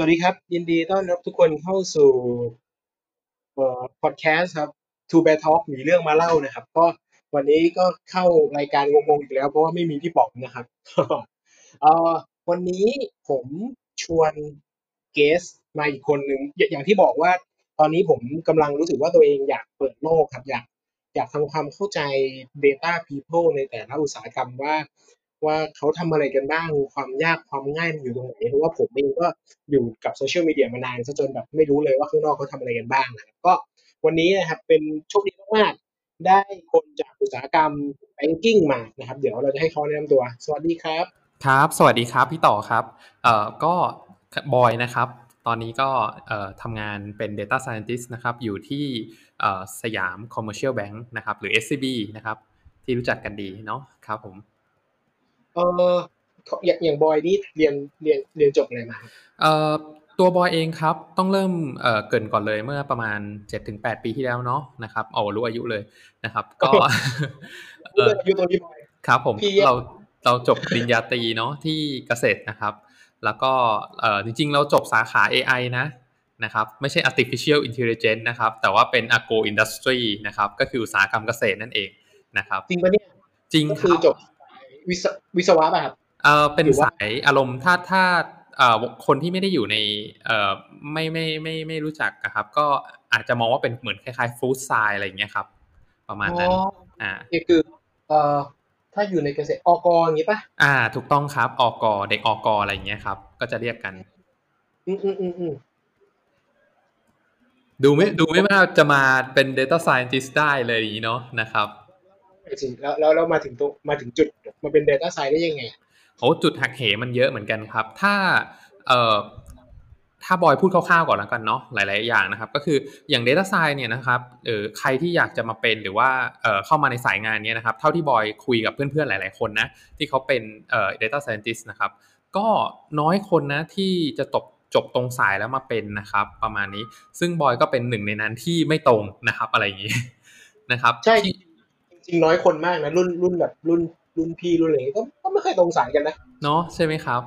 สวัสดีครับ ยินดีต้อนรับทุกคนเข้าสู่พอดแคสต์ครับ To Bear Talk มีเรื่องมาเล่านะครับ ก็วันนี้ก็เข้ารายการงงๆอีกแล้ว เพราะว่าไม่มีพี่ป๋องนะครับเอ่อวันนี้ผมชวนเกสมาอีกคนหนึ่งอย่างที่บอกว่า ตอนนี้ผมกำลังรู้สึกว่าตัวเองอยากเปิดโลกครับ อยากอยากทำความเข้าใจ Data People ในแต่ละอุตสาหกรรมว่า ว่าเขาทำอะไรกันบ้าง ความยากความง่ายมันอยู่ตรงไหน เพราะว่าผมเองก็อยู่กับโซเชียลมีเดียมานานซะจนแบบไม่รู้เลยว่าข้างนอกเขาทำอะไรกันบ้างนะครับก็วันนี้นะครับเป็นโชคดีมากๆได้คนจากอุตสาหกรรมแบงกิ้งมานะครับ เดี๋ยวเราจะให้เขาแนะนำตัว สวัสดีครับ ครับ สวัสดีครับพี่ต่อครับเอ่อก็บอยนะครับตอนนี้ก็ทำงานเป็น Data Scientist นะครับ อยู่ที่เอ่อสยาม Commercial Bank นะครับ หรือ SCB นะครับ ที่รู้จักกันดีเนาะครับผม เอออย่างอย่างบอยนี่เรียนเรียนเรียนจบอะไรมาครับเอ่อตัวบอยเองครับต้องเริ่มเอ่อเกรินก่อนเลยเมื่อประมาณ 7-8 ปีที่แล้วเนาะนะครับโอ้รู้อายุเลยนะครับ ก็เอออยู่ตรงนี้บอยครับผมพี่เราเราจบปริญญาตรีเนาะที่เกษตรนะครับ แล้วก็เอ่อจริงๆ เราจบสาขา AI นะนะครับไม่ใช่ artificial intelligence นะครับ แต่ว่าเป็น agro industry นะครับ ก็คืออุตสาหกรรมเกษตรนั่นเองนะครับ จริงปะเนี่ยจริงก็คคือรับจบ วิศวิศวะป่ะครับเออเป็นหรือว่าสายอารมณ์ถ้าถ้าเอ่อคนที่ไม่ได้อยู่ในเอ่อไม่ไม่ไม่ไม่รู้จักอะครับ ก็อาจจะมองว่าเป็นเหมือนคล้ายๆฟู้ดไซอะไรอย่างเงี้ยครับ ประมาณอ๋อนั้นอ่านี่คือเอ่อถ้าอยู่ในเกษตรอกอย่างนี้ป่ะอ่า ถูกต้องครับออกเด็กออกอะไรอย่างเงี้ยครับ ก็จะเรียกกัน อืมอืมอืมอืมดูไม่ดูไม่ว่าจะมาเป็น Data Scientist ได้เลยอย่างนี้เนาะนะครับ จริงแล้วแล้วเรามาถึงตรงมาถึงจุดมาเป็น Data Science ได้ยังไงโอ้จุดหักเหมันเยอะเหมือนกันครับ ถ้าเอ่อถ้าบอยพูดคร่าวๆก่อนแล้วกันเนาะหลายๆอย่างนะครับ ก็คืออย่าง Data Science เนี่ยนะครับเออใครที่อยากจะมาเป็นหรือว่าเอ่อเข้ามาในสายงานเนี้ยนะครับ เท่าที่บอยคุยกับเพื่อนๆหลายๆคนนะที่เขาเป็นเอ่อ Data Scientist นะครับ ก็น้อยคนนะที่จะตกจบตรงสายแล้วมาเป็นนะครับ ประมาณนี้ซึ่งบอยก็เป็นหนึ่งในนั้นที่ไม่ตรงนะครับ อะไรอย่างนี้นะครับ ใช่ที่จ ริงๆน้อยคนมากนะรุ่นรุ่นแบบรุ่นรุ่นพี่รุ่นอะไรอย่างงี้ก็ก็ไม่เคยตรงสายกันนะเนาะใช่ไหมครับ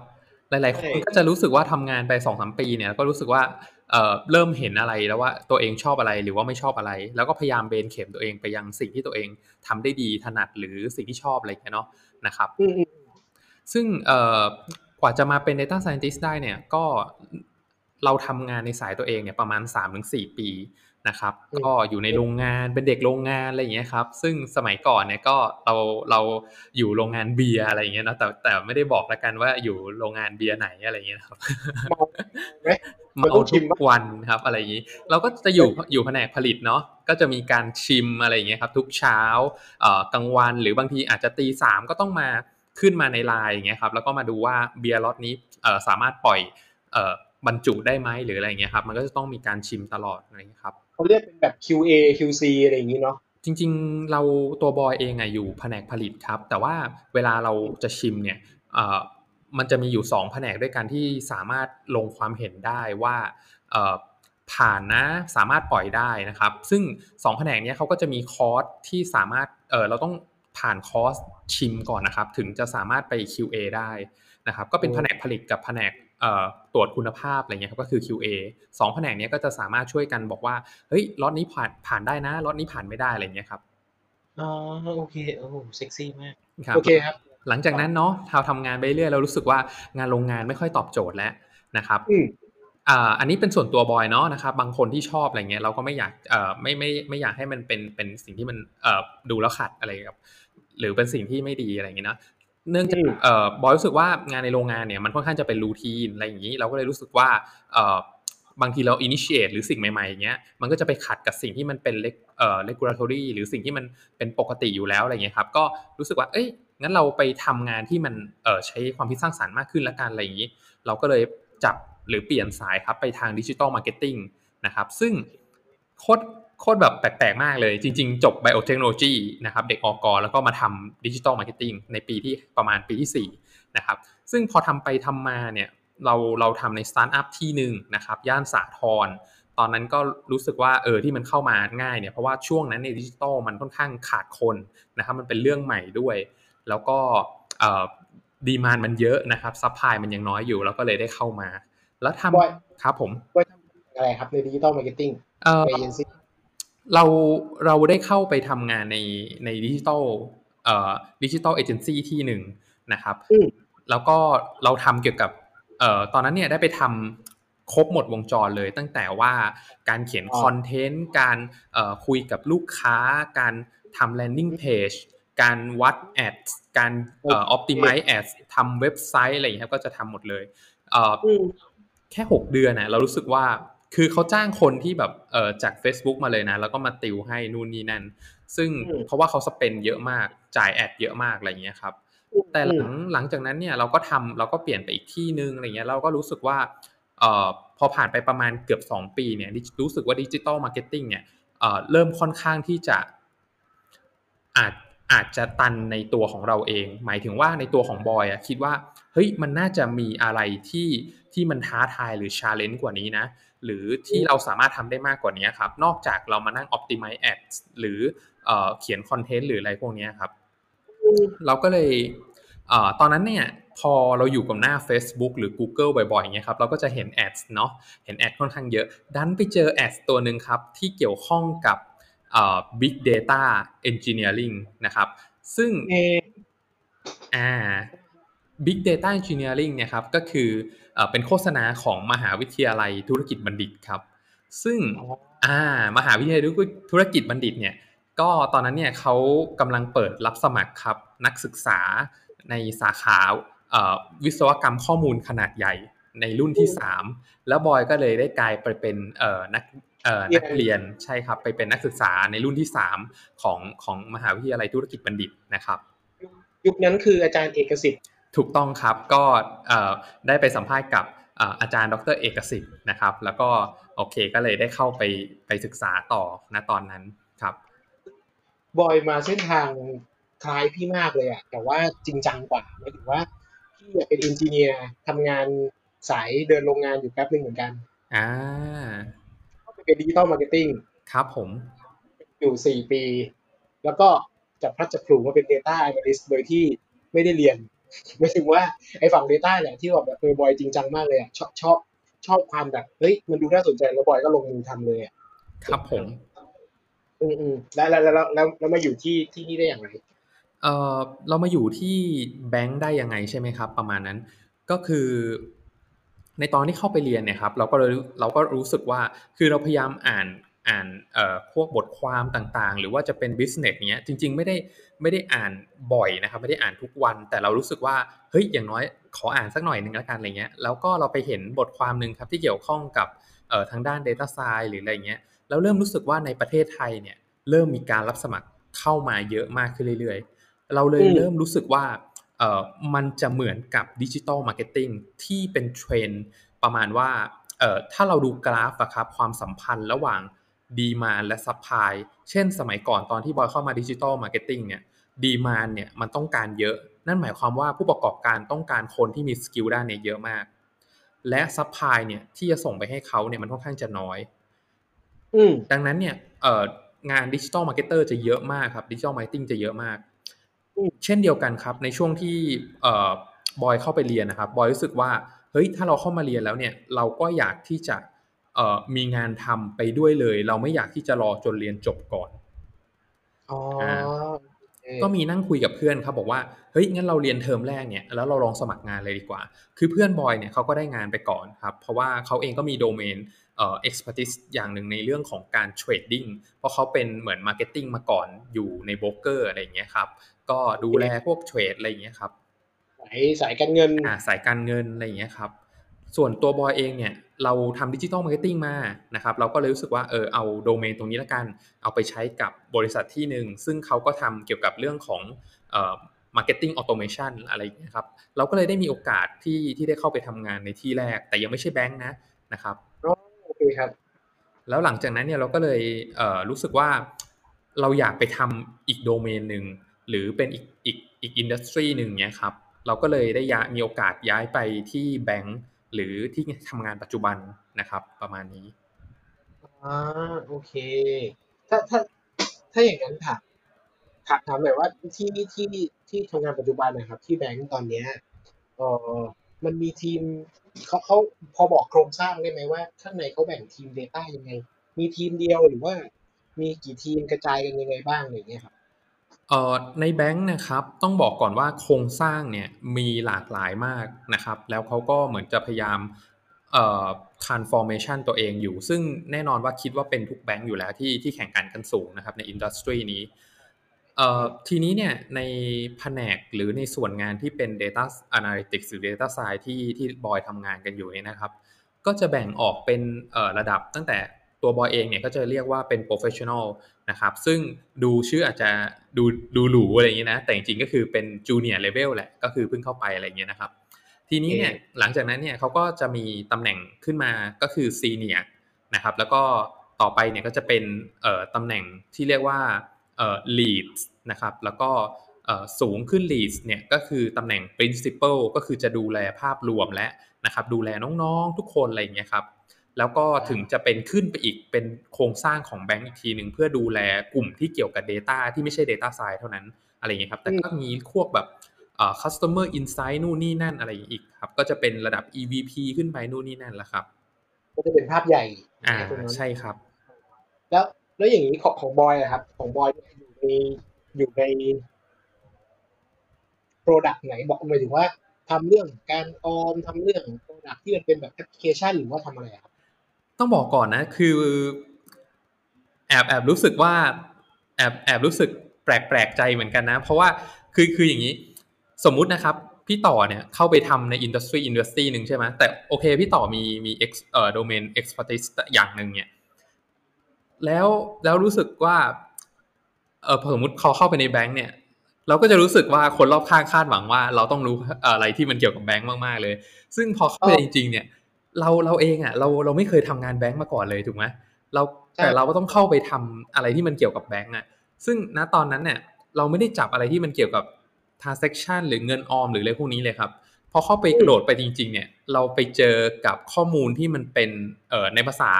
หลาย ๆ คนใช่ก็จะรู้สึกว่าทำงานไปสองสามปีเนี่ย ก็รู้สึกว่าเอ่อเริ่มเห็นอะไรแล้วว่าตัวเองชอบอะไรหรือว่าไม่ชอบอะไร แล้วก็พยายามเบนเข็มตัวเองไปยังสิ่งที่ตัวเองทำได้ดีถนัดหรือสิ่งที่ชอบอะไรอย่างเงี้ยเนาะนะครับอืมอืมซึ่งเอ่อกว่าจะมาเป็น Data Scientist ได้เนี่ยก็เราทำงานในสายตัวเองเนี่ยประมาณ 3-4 ปี นะครับก็อยู่ในโรงงานเป็นเด็กโรงงานอะไรอย่างเงี้ยครับ ซึ่งสมัยก่อนเนี่ยก็เราเราอยู่โรงงานเบียร์อะไรอย่างเงี้ยเนาะแต่แต่ไม่ได้บอกแล้วกันว่าอยู่โรงงานเบียร์ไหนอะไรอย่างเงี้ยนะครับเมาไหมเมาต้องชิทุมกปะวันครับอะไรอย่างนี้เราก็จะอยู่อยู่แผนกผลิตเนาะก็จะมีการชิมอะไรอย่างเงี้ยครับ ทุกเช้าเอ่อกลางวันหรือบางทีอาจจะตีสามก็ต้องมาขึ้นมาในไลน์อย่างเงี้ยครับแล้วก็มาดูว่าเบียร์ล็อตนี้เอ่อสามารถปล่อยเอ่อบรรจุได้ไหมหรืออะไรอย่างเงี้ยครับ มันก็จะต้องมีการชิมตลอดอะไรอย่างเงี้ยครับ เขาเรียกเป็นแบบ QA QC อะไรอย่างงี้เนาะจริง ๆ เราตัวบอยเองอะอยู่แผนกผลิตครับ แต่ว่าเวลาเราจะชิมเนี่ยเอ่อมันจะมีอยู่ 2 แผนกด้วยกันที่สามารถลงความเห็นได้ว่าเอ่อผ่านนะสามารถปล่อยได้นะครับ ซึ่ง 2 แผนกเนี้ยเขาก็จะมีคอร์สที่สามารถเออเราต้องผ่านคอร์สชิมก่อนนะครับ ถึงจะสามารถไป QA ได้นะครับ ก็เป็นแผนกผลิตกับแผนกเอ่อ ตรวจคุณภาพอะไรเงี้ยครับก็คือ QA สองแผนกเนี้ยก็จะสามารถช่วยกันบอกว่าเฮ้ยล็อตนี้ผ่านผ่านได้นะล็อตนี้ผ่านไม่ได้อะไรเงี้ยครับอ๋อโอเคโอ้โหเซ็กซี่มากครับโอเคครับ หลังจากนั้นเนาะเราทำงานไปเรื่อยเรารู้สึกว่างานโรงงานไม่ค่อยตอบโจทย์แล้วนะครับอืมอ่าอันนี้เป็นส่วนตัวบอยเนาะนะครับบางคนที่ชอบอะไรเงี้ยเราก็ไม่อยากเอ่อไม่ไม่ไม่อยากให้มันเป็นเป็นสิ่งที่มันเอ่อดูแล้วขัดอะไรกับหรือเป็นสิ่งที่ไม่ดีอะไรอย่างเงี้ยเนาะ เนื่องจากอืมเอ่อบอยรู้สึกว่างานในโรงงานเนี่ยมันค่อนข้างจะเป็นรูทีนอะไรอย่างนี้ เราก็เลยรู้สึกว่าเอ่อบางทีเรา initiate หรือสิ่งใหม่ๆอย่างเงี้ยมันก็จะไปขัดกับสิ่งที่มันเป็น reg- เอ่อ regulatory หรือสิ่งที่มันเป็นปกติอยู่แล้วอะไรเงี้ยครับก็รู้สึกว่าเอ้ยงั้นเราไปทำงานที่มันเอ่อใช้ความคิดสร้างสรรค์มากขึ้นละกันอะไรอย่างนี้ เราก็เลยจับหรือเปลี่ยนสายครับไปทางดิจิ t a ลมาร์เก็ตติ้งนะครับซึ่งโคตร โคตรแบบแปลกๆมากเลย จริง ๆ จบ biotechnology นะครับเด็กอกแล้วก็มาทำดิจิ t a ลมาร์เก็ตติ้งในปีที่ประมาณปีที่4นะครับซึ่งพอทำไปทำมาเนี่ยเราเราทำในสตาร์ทอัพที่หนึ่งนะครับย่านสาทรตอนนั้นก็รู้สึกว่าเออที่มันเข้ามาง่ายเนี่ยเพราะว่าช่วงนั้นในดิจิตอลมันค่อนข้างขาดคนนะครับมันเป็นเรื่องใหม่ด้วย แล้วก็ดีมานมันเยอะนะครับซัพพลายมันยังน้อยอยู่เราก็เลยได้เข้ามา แล้วทบอยำครับผมบอยทำอะไรครับในดิจิตอลมาร์เก็ตติ้งเอ่อเอเจนซี่ เราเราได้เข้าไปทำงานในในดิจิตอลเอ่อดิจิตอลเอเจนซี่ที่หนึ่งนะครับอืมแล้วก็เราทำเกี่ยวกับเอ่อตอนนั้นเนี่ยได้ไปทำครบหมดวงจรเลย ตั้งแต่ว่าการเขียนอ๋อคอนเทนต์การเอ่อคุยกับลูกค้า การทำ landing page การวัด ads การเอ่อ optimize ads ทำเว็บไซต์อะไรอย่างเงี้ยครับก็จะทำหมดเลยเอ่ออืมแค่หกเดือนนะเรารู้สึกว่า คือเขาจ้างคนที่แบบเอ่อจาก Facebook มาเลยนะ แล้วก็มาติวให้นู่นนี่นั่น ซึ่งอืมเพราะว่าเขาสเปนเยอะมากจ่ายแอดเยอะมากอะไรอย่างเงี้ยครับแต่หลังหลังจากนั้นเนี่ยเราก็ทำเราก็เปลี่ยนไปอีกที่นึงอะไรเงี้ยเราก็รู้สึกว่าเอ่อพอผ่านไปประมาณเกือบ 2 ปีเนี่ยรู้สึกว่า digital marketing เนี่ยเอ่อเริ่มค่อนข้างที่จะอาจอาจจะตันในตัวของเราเอง หมายถึงว่าในตัวของบอยอะคิดว่าเฮ้ยมันน่าจะมีอะไรที่ที่มันท้าทายหรือ challenge กว่านี้นะ หรือที่เราสามารถทำได้มากกว่านี้ครับ นอกจากเรามานั่ง optimize ads หรือเอ่อเขียน content หรืออะไรพวกเนี้ยครับ เราก็เลยเอ่อตอนนั้นเนี่ยพอเราอยู่กับหน้า Facebook หรือ Google บ่อยๆอย่างเงี้ยครับเราก็จะเห็น ads เนาะเห็น ads ค่อนข้างเยอะ ดันไปเจอ ads ตัวหนึ่งครับ ที่เกี่ยวข้องกับเอ่อ big data engineering นะครับ ซึ่งเออ่า Big Data Engineering เนี่ยครับก็คือ เอ่อเป็นโฆษณาของมหาวิทยาลัยธุรกิจบัณฑิตครับ ซึ่งอ๋ออ่ามหาวิทยาลัยธุรกิจบัณฑิตเนี่ยก็ตอนนั้นเนี่ยเขากำลังเปิดรับสมัครครับนักศึกษาในสาขาเอ่อวิศวกรรมข้อมูลขนาดใหญ่ในรุ่นที่ 3 แล้วบอยก็เลยได้กลายไปเป็นเอ่อนักเอ่อนักเรียนใช่ครับไปเป็นนักศึกษาในรุ่นที่ 3 ของของมหาวิทยาลัยธุรกิจบัณฑิตนะครับ ยุคนั้นคืออาจารย์เอกสิทธิ์ ถูกต้องครับก็เอ่อได้ไปสัมภาษณ์กับเอ่ออาจารย์ดรเอกสิทธิ์นะครับ แล้วก็โอเคก็เลยได้เข้าไปไปศึกษาต่อณตอนนั้นครับบอยมาเส้นทางคล้ายพี่มากเลยอะแต่ว่าจริงจังกว่าหมายถึงว่าพี่อะเป็น engineer ทำงานสายเดินโรงงานอยู่แป๊บหนึ่งเหมือนกันอ่าก็ไปเป็น digital marketing ครับผม อยู่สี่ปี แล้วก็จับพลัดจับผลูมาเป็น Data Analyst โดยที่ไม่ได้เรียน หมายถึงว่าไอ้ฝั่ง Data แหละที่แบบเออบอยจริงจังมากเลยอะชอบชอบชอบความแบบเฮ้ยมันดูน่าสนใจแล้วบอยก็ลงมือทำเลยอะครับผม อืมอืมแล้วแล้วแล้วแล้วแล้วมาอยู่ที่ที่นี่ได้อย่างไรเอ่อเรามาอยู่ที่แบงค์ได้ยังไงใช่ไหมครับ ประมาณนั้นก็คือ ในตอนที่เข้าไปเรียนเนี่ยครับ เราก็เลยเราก็รู้สึกว่าคือเราพยายามอ่าน อ่านเอ่อพวกบทความต่างๆ หรือว่าจะเป็น business เนี้ยจริง ๆ ไม่ได้ไม่ได้อ่านบ่อยนะครับไม่ได้อ่านทุกวัน แต่เรารู้สึกว่าเฮ้ยอย่างน้อยขออ่านสักหน่อยหนึ่งแล้วกันอะไรเงี้ยแล้วก็เราไปเห็นบทความหนึ่งครับที่เกี่ยวข้องกับเอ่อทางด้าน data science หรืออะไรเงี้ยแล้วเริ่มรู้สึกว่าในประเทศไทยเนี่ยเริ่มมีการรับสมัครเข้ามาเยอะมากขึ้นเรื่อยๆ เราเลยเริ่มรู้สึกว่าเอ่อมันจะเหมือนกับดิจิ t a ลมาร์เก็ตติ้งที่เป็นเทรนด์ประมาณว่าเอ่อถ้าเราดูกราฟอะครับความสัมพันธ์ระหว่าง demand และ supply เช่นสมัยก่อนตอนที่บอยเข้ามาดิจิ t a ลมาร์เก็ตติ้งเนี่ย demand เนี่ยมันต้องการเยอะ นั่นหมายความว่าผู้ประกอบการต้องการคนที่มี skill ด้านนี้เยอะมาก และ supply เนี่ยที่จะส่งไปให้เขาเนี่ยมันค่อนข้างจะน้อยอืมดังนั้นเนี่ยเอ่องานดิจิ t a ลมาร์เก็ตเตอร์จะเยอะมากครับดิจิ t a ลมาร์เก็ตติ้งจะเยอะมากอืมเช่นเดียวกันครับในช่วงที่เอ่อบอยเข้าไปเรียนนะครับบอยรู้สึกว่าเฮ้ยถ้าเราเข้ามาเรียนแล้วเนี่ยเราก็อยากที่จะเอ่อ มีงานทำไปด้วยเลย เราไม่อยากที่จะรอจนเรียนจบก่อนอ๋ออ่าโอเคก็มีนั่งคุยกับเพื่อนครับบอกว่าเฮ้ยงั้นเราเรียนเทอมแรกเนี่ยแล้วเราลองสมัครงานเลยดีกว่า คือเพื่อนบอยเนี่ยเขาก็ได้งานไปก่อนครับ เพราะว่าเขาเองก็มีโดเมนเอ่อ expertise อย่างหนึ่งในเรื่องของการ trading เพราะเขาเป็นเหมือน marketing มาก่อนอยู่ในโบรกเกอร์อะไรอย่างเงี้ยครับ ก็ดูแลพวกเทรดอะไรอย่างเงี้ยครับสายสายการเงินอ่าสายการเงินอะไรอย่างเงี้ยครับ ส่วนตัวบอยเองเนี่ยเราทำดิจิ t a ลมาร์เก็ตติ้งมานะครับเราก็เลยรู้สึกว่าเออเอาโดเมนตรงนี้ละกัน เอาไปใช้กับบริษัทที่หนึ่งซึ่งเขาก็ทำเกี่ยวกับเรื่องของเอ่อ marketing automation อะไรอย่างเงี้ยครับเราก็เลยได้มีโอกาสที่ที่ได้เข้าไปทำงานในที่แรก แต่ยังไม่ใช่แบงค์นะนะครับโอเคครับ แล้วหลังจากนั้นเนี่ยเราก็เลยเอ่อรู้สึกว่าเราอยากไปทำอีกโดเมนหนึ่งหรือเป็นอีกอีกอีก industry หนึ่งเนี้ยครับเราก็เลยได้ย้ายมีโอกาสย้ายไปที่แบงก์ หรือที่ทำงานปัจจุบันนะครับ ประมาณนี้อ่าโอเค ถ้าถ้าถ้าอย่างนั้นถามถามถามหน่อยว่าที่ที่ที่ทำงานปัจจุบันนะครับ ที่แบงก์ตอนเนี้ยเออมันมีทีมเขาเขาพอบอกโครงสร้างได้ไหมว่าข้างในเขาแบ่งทีม Data ยังไง มีทีมเดียวหรือว่า มีกี่ทีมกระจายกันยังไงบ้างอะไรเงี้ยครับ เอ่อในแบงค์นะครับต้องบอกก่อนว่าโครงสร้างเนี่ยมีหลากหลายมากนะครับ แล้วเขาก็เหมือนจะพยายามเอ่อ transformation ตัวเองอยู่ ซึ่งแน่นอนว่าคิดว่าเป็นทุกแบงค์อยู่แล้วที่ที่แข่งขันกันสูงนะครับในอินดัสทรีนี้เอ่อทีนี้เนี่ยในแผนกหรือในส่วนงานที่เป็น Data Analytics หรือ Data Science ที่ที่บอยทำงานกันอยู่เนี่ยนะครับ ก็จะแบ่งออกเป็นระดับตั้งแต่ ตัวบอยเองเนี่ยก็จะเรียกว่าเป็น professional นะครับซึ่งดูชื่ออาจจะดูดูหรูอะไรอย่างนี้นะ แต่จริงๆก็คือเป็น junior level แหละก็คือเพิ่งเข้าไปอะไรอย่างเงี้ยนะครับ ทีนี้เนี่ยหลังจากนั้นเนี่ยเขาก็จะมีตำแหน่งขึ้นมาก็คือ senior นะครับแล้วก็ต่อไปเนี่ยก็จะเป็นตำแหน่งที่เรียกว่า lead นะครับแล้วก็สูงขึ้น lead เนี่ยก็คือตำแหน่ง principal ก็คือจะดูแลภาพรวมและนะครับดูแลน้องๆทุกคนอะไรอย่างเงี้ยครับ แล้วก็ถึงจะเป็นขึ้นไปอีกเป็นโครงสร้างของแบงก์อีกทีหนึ่งเพื่อดูแลกลุ่มที่เกี่ยวกับ Data ที่ไม่ใช่ Data Science เท่านั้นอะไรอย่างเงี้ยครับ แต่ก็มีพวกแบบเอ่อ customer insight นู่นนี่นั่นอะไรอีกครับ ก็จะเป็นระดับ EVP ขึ้นไปนู่นนี่นั่นแหละครับ ก็จะเป็นภาพใหญ่อ่าใช่ครับ แล้วแล้วอย่างนี้ของของบอยครับ ของบอยอยู่ในอยู่ใน product ไหนบอกหมายถึงว่าทำเรื่องการออมทำเรื่อง product ที่มันเป็นแบบแอปพลิเคชันหรือว่าทำอะไรครับ ต้องบอกก่อนนะ คือแอบแอบรู้สึกว่า แอบแอบรู้สึกแปลกแปลกใจเหมือนกันนะ เพราะว่าคือคืออย่างนี้ สมมุตินะครับ พี่ต่อเนี่ยเข้าไปทำใน industry industry หนึ่งใช่ไหมแต่โอเค พี่ต่อมีมี ex เอ่อ domain expertise อย่างหนึ่งเนี่ยแล้วแล้วรู้สึกว่าเออสมมติเขาเข้าไปในแบงค์เนี่ยเราก็จะรู้สึกว่าคนรอบข้างคาดหวังว่า เราต้องรู้อะไรที่มันเกี่ยวกับแบงค์มากๆเลย ซึ่งพอเข้าไปจริงๆเนี่ย เราเราเองอะเราเราไม่เคยทำงานแบงก์มาก่อนเลยถูกไหมเราแต่เราก็ต้องเข้าไปทำอะไรที่มันเกี่ยวกับแบงก์อะซึ่งณตอนนั้นเนี่ยเราไม่ได้จับอะไรที่มันเกี่ยวกับ transaction หรือเงินออมหรืออะไรพวกนี้เลยครับพอเข้าไปโหลดไปจริง ๆ เนี่ย เราไปเจอกับข้อมูลที่มันเป็นเอ่อในภาษา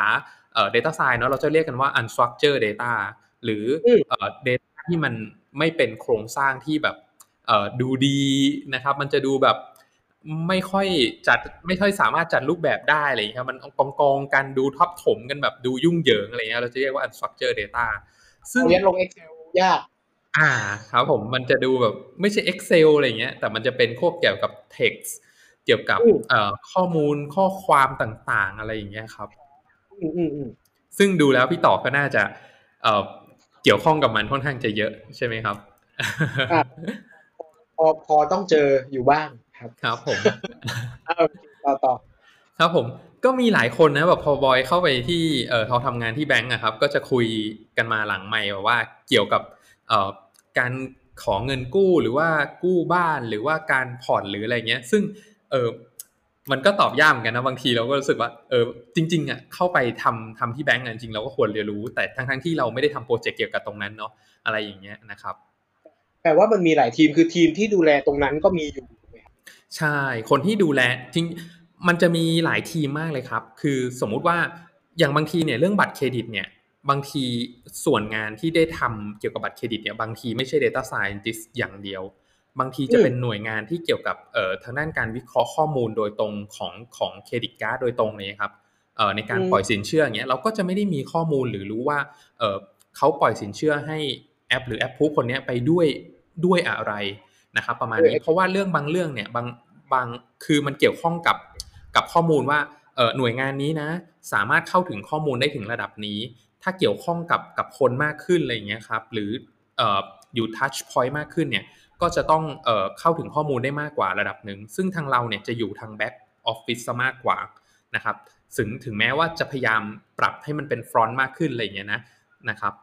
เอ่อ data science เนาะเราจะเรียกกันว่า unstructured data หรือเอ่อ data ที่มันไม่เป็นโครงสร้างที่แบบเอ่อดูดีนะครับ มันจะดูแบบ ไม่ค่อยจัดไม่ค่อยสามารถจัดรูปแบบได้อะไรอย่างเงี้ยมันกองกองกันดูทับถมกันแบบดูยุ่งเหยิงอะไรเงี้ยเราจะเรียกว่า unstructured data ซึ่งเรียนลง Excel ยาก อ่าครับผมมันจะดูแบบไม่ใช่ Excel อะไรเงี้ยแต่มันจะเป็นพวกเกี่ยวกับ text เกี่ยวกับเอ่อข้อมูลข้อความต่างๆ อะไรอย่างเงี้ยครับอืมอืมซึ่งดูแล้วพี่ต่อก็น่าจะเอ่อเกี่ยวข้องกับมันค่อนข้างจะเยอะใช่ไหมครับพอพอต้องเจออยู่บ้าง ครับ ครับผมต่อต่อครับผมก็มีหลายคนนะแบบพอบอยเข้าไปที่เออเขาทำงานที่แบงก์อะครับ ก็จะคุยกันมาหลังใหม่ว่าเกี่ยวกับเอ่อการขอเงินกู้หรือว่ากู้บ้านหรือว่าการผ่อนหรืออะไรเงี้ย ซึ่งเออมันก็ตอบยากเหมือนกันนะบางทีเราก็รู้สึกว่าเออจริงๆอะเข้าไปทำทำที่แบงก์จริงเราก็ควรเรียนรู้ แต่ทั้งๆที่เราไม่ได้ทำโปรเจกต์เกี่ยวกับตรงนั้นเนาะอะไรอย่างเงี้ยนะครับแปลว่ามันมีหลายทีมคือทีมที่ดูแลตรงนั้นก็มีอยู่ ใช่ คนที่ดูแลจริงมันจะมีหลายทีมมากเลยครับ คือสมมุติว่าอย่างบางทีเนี่ยเรื่องบัตรเครดิตเนี่ยบางทีส่วนงานที่ได้ทำเกี่ยวกับบัตรเครดิตเนี่ยบางทีไม่ใช่ Data Scientist อย่างเดียว บางทีจะเป็นหน่วยงานที่เกี่ยวกับเอ่อทางด้านการวิเคราะห์ข้อมูลโดยตรงของของเครดิตการ์ดโดยตรงเลยครับเอ่อในการปล่อยสินเชื่ออย่างเงี้ยเราก็จะไม่ได้มีข้อมูลหรือรู้ว่าเอ่อเขาปล่อยสินเชื่อให้แอป หรือแอปพูคนนี้ไปด้วยด้วยอะไร นะครับ ประมาณนี้เพราะว่าเรื่องบางเรื่องเนี่ยบางบางคือมันเกี่ยวข้องกับกับข้อมูลว่าหน่วยงานนี้นะ สามารถเข้าถึงข้อมูลได้ถึงระดับนี้ ถ้าเกี่ยวข้องกับกับคนมากขึ้นอะไรอย่างเงี้ยครับหรืออยู่ touchpoint มากขึ้นเนี่ยก็จะต้องเอเข้าถึงข้อมูลได้มากกว่าระดับหนึ่ง ซึ่งทางเราเนี่ยจะอยู่ทาง back office ซะมากกว่านะครับถึงถึงแม้ว่าจะพยายามปรับให้มันเป็น front มากขึ้นอะไรอย่างเงี้ยนะนะครับ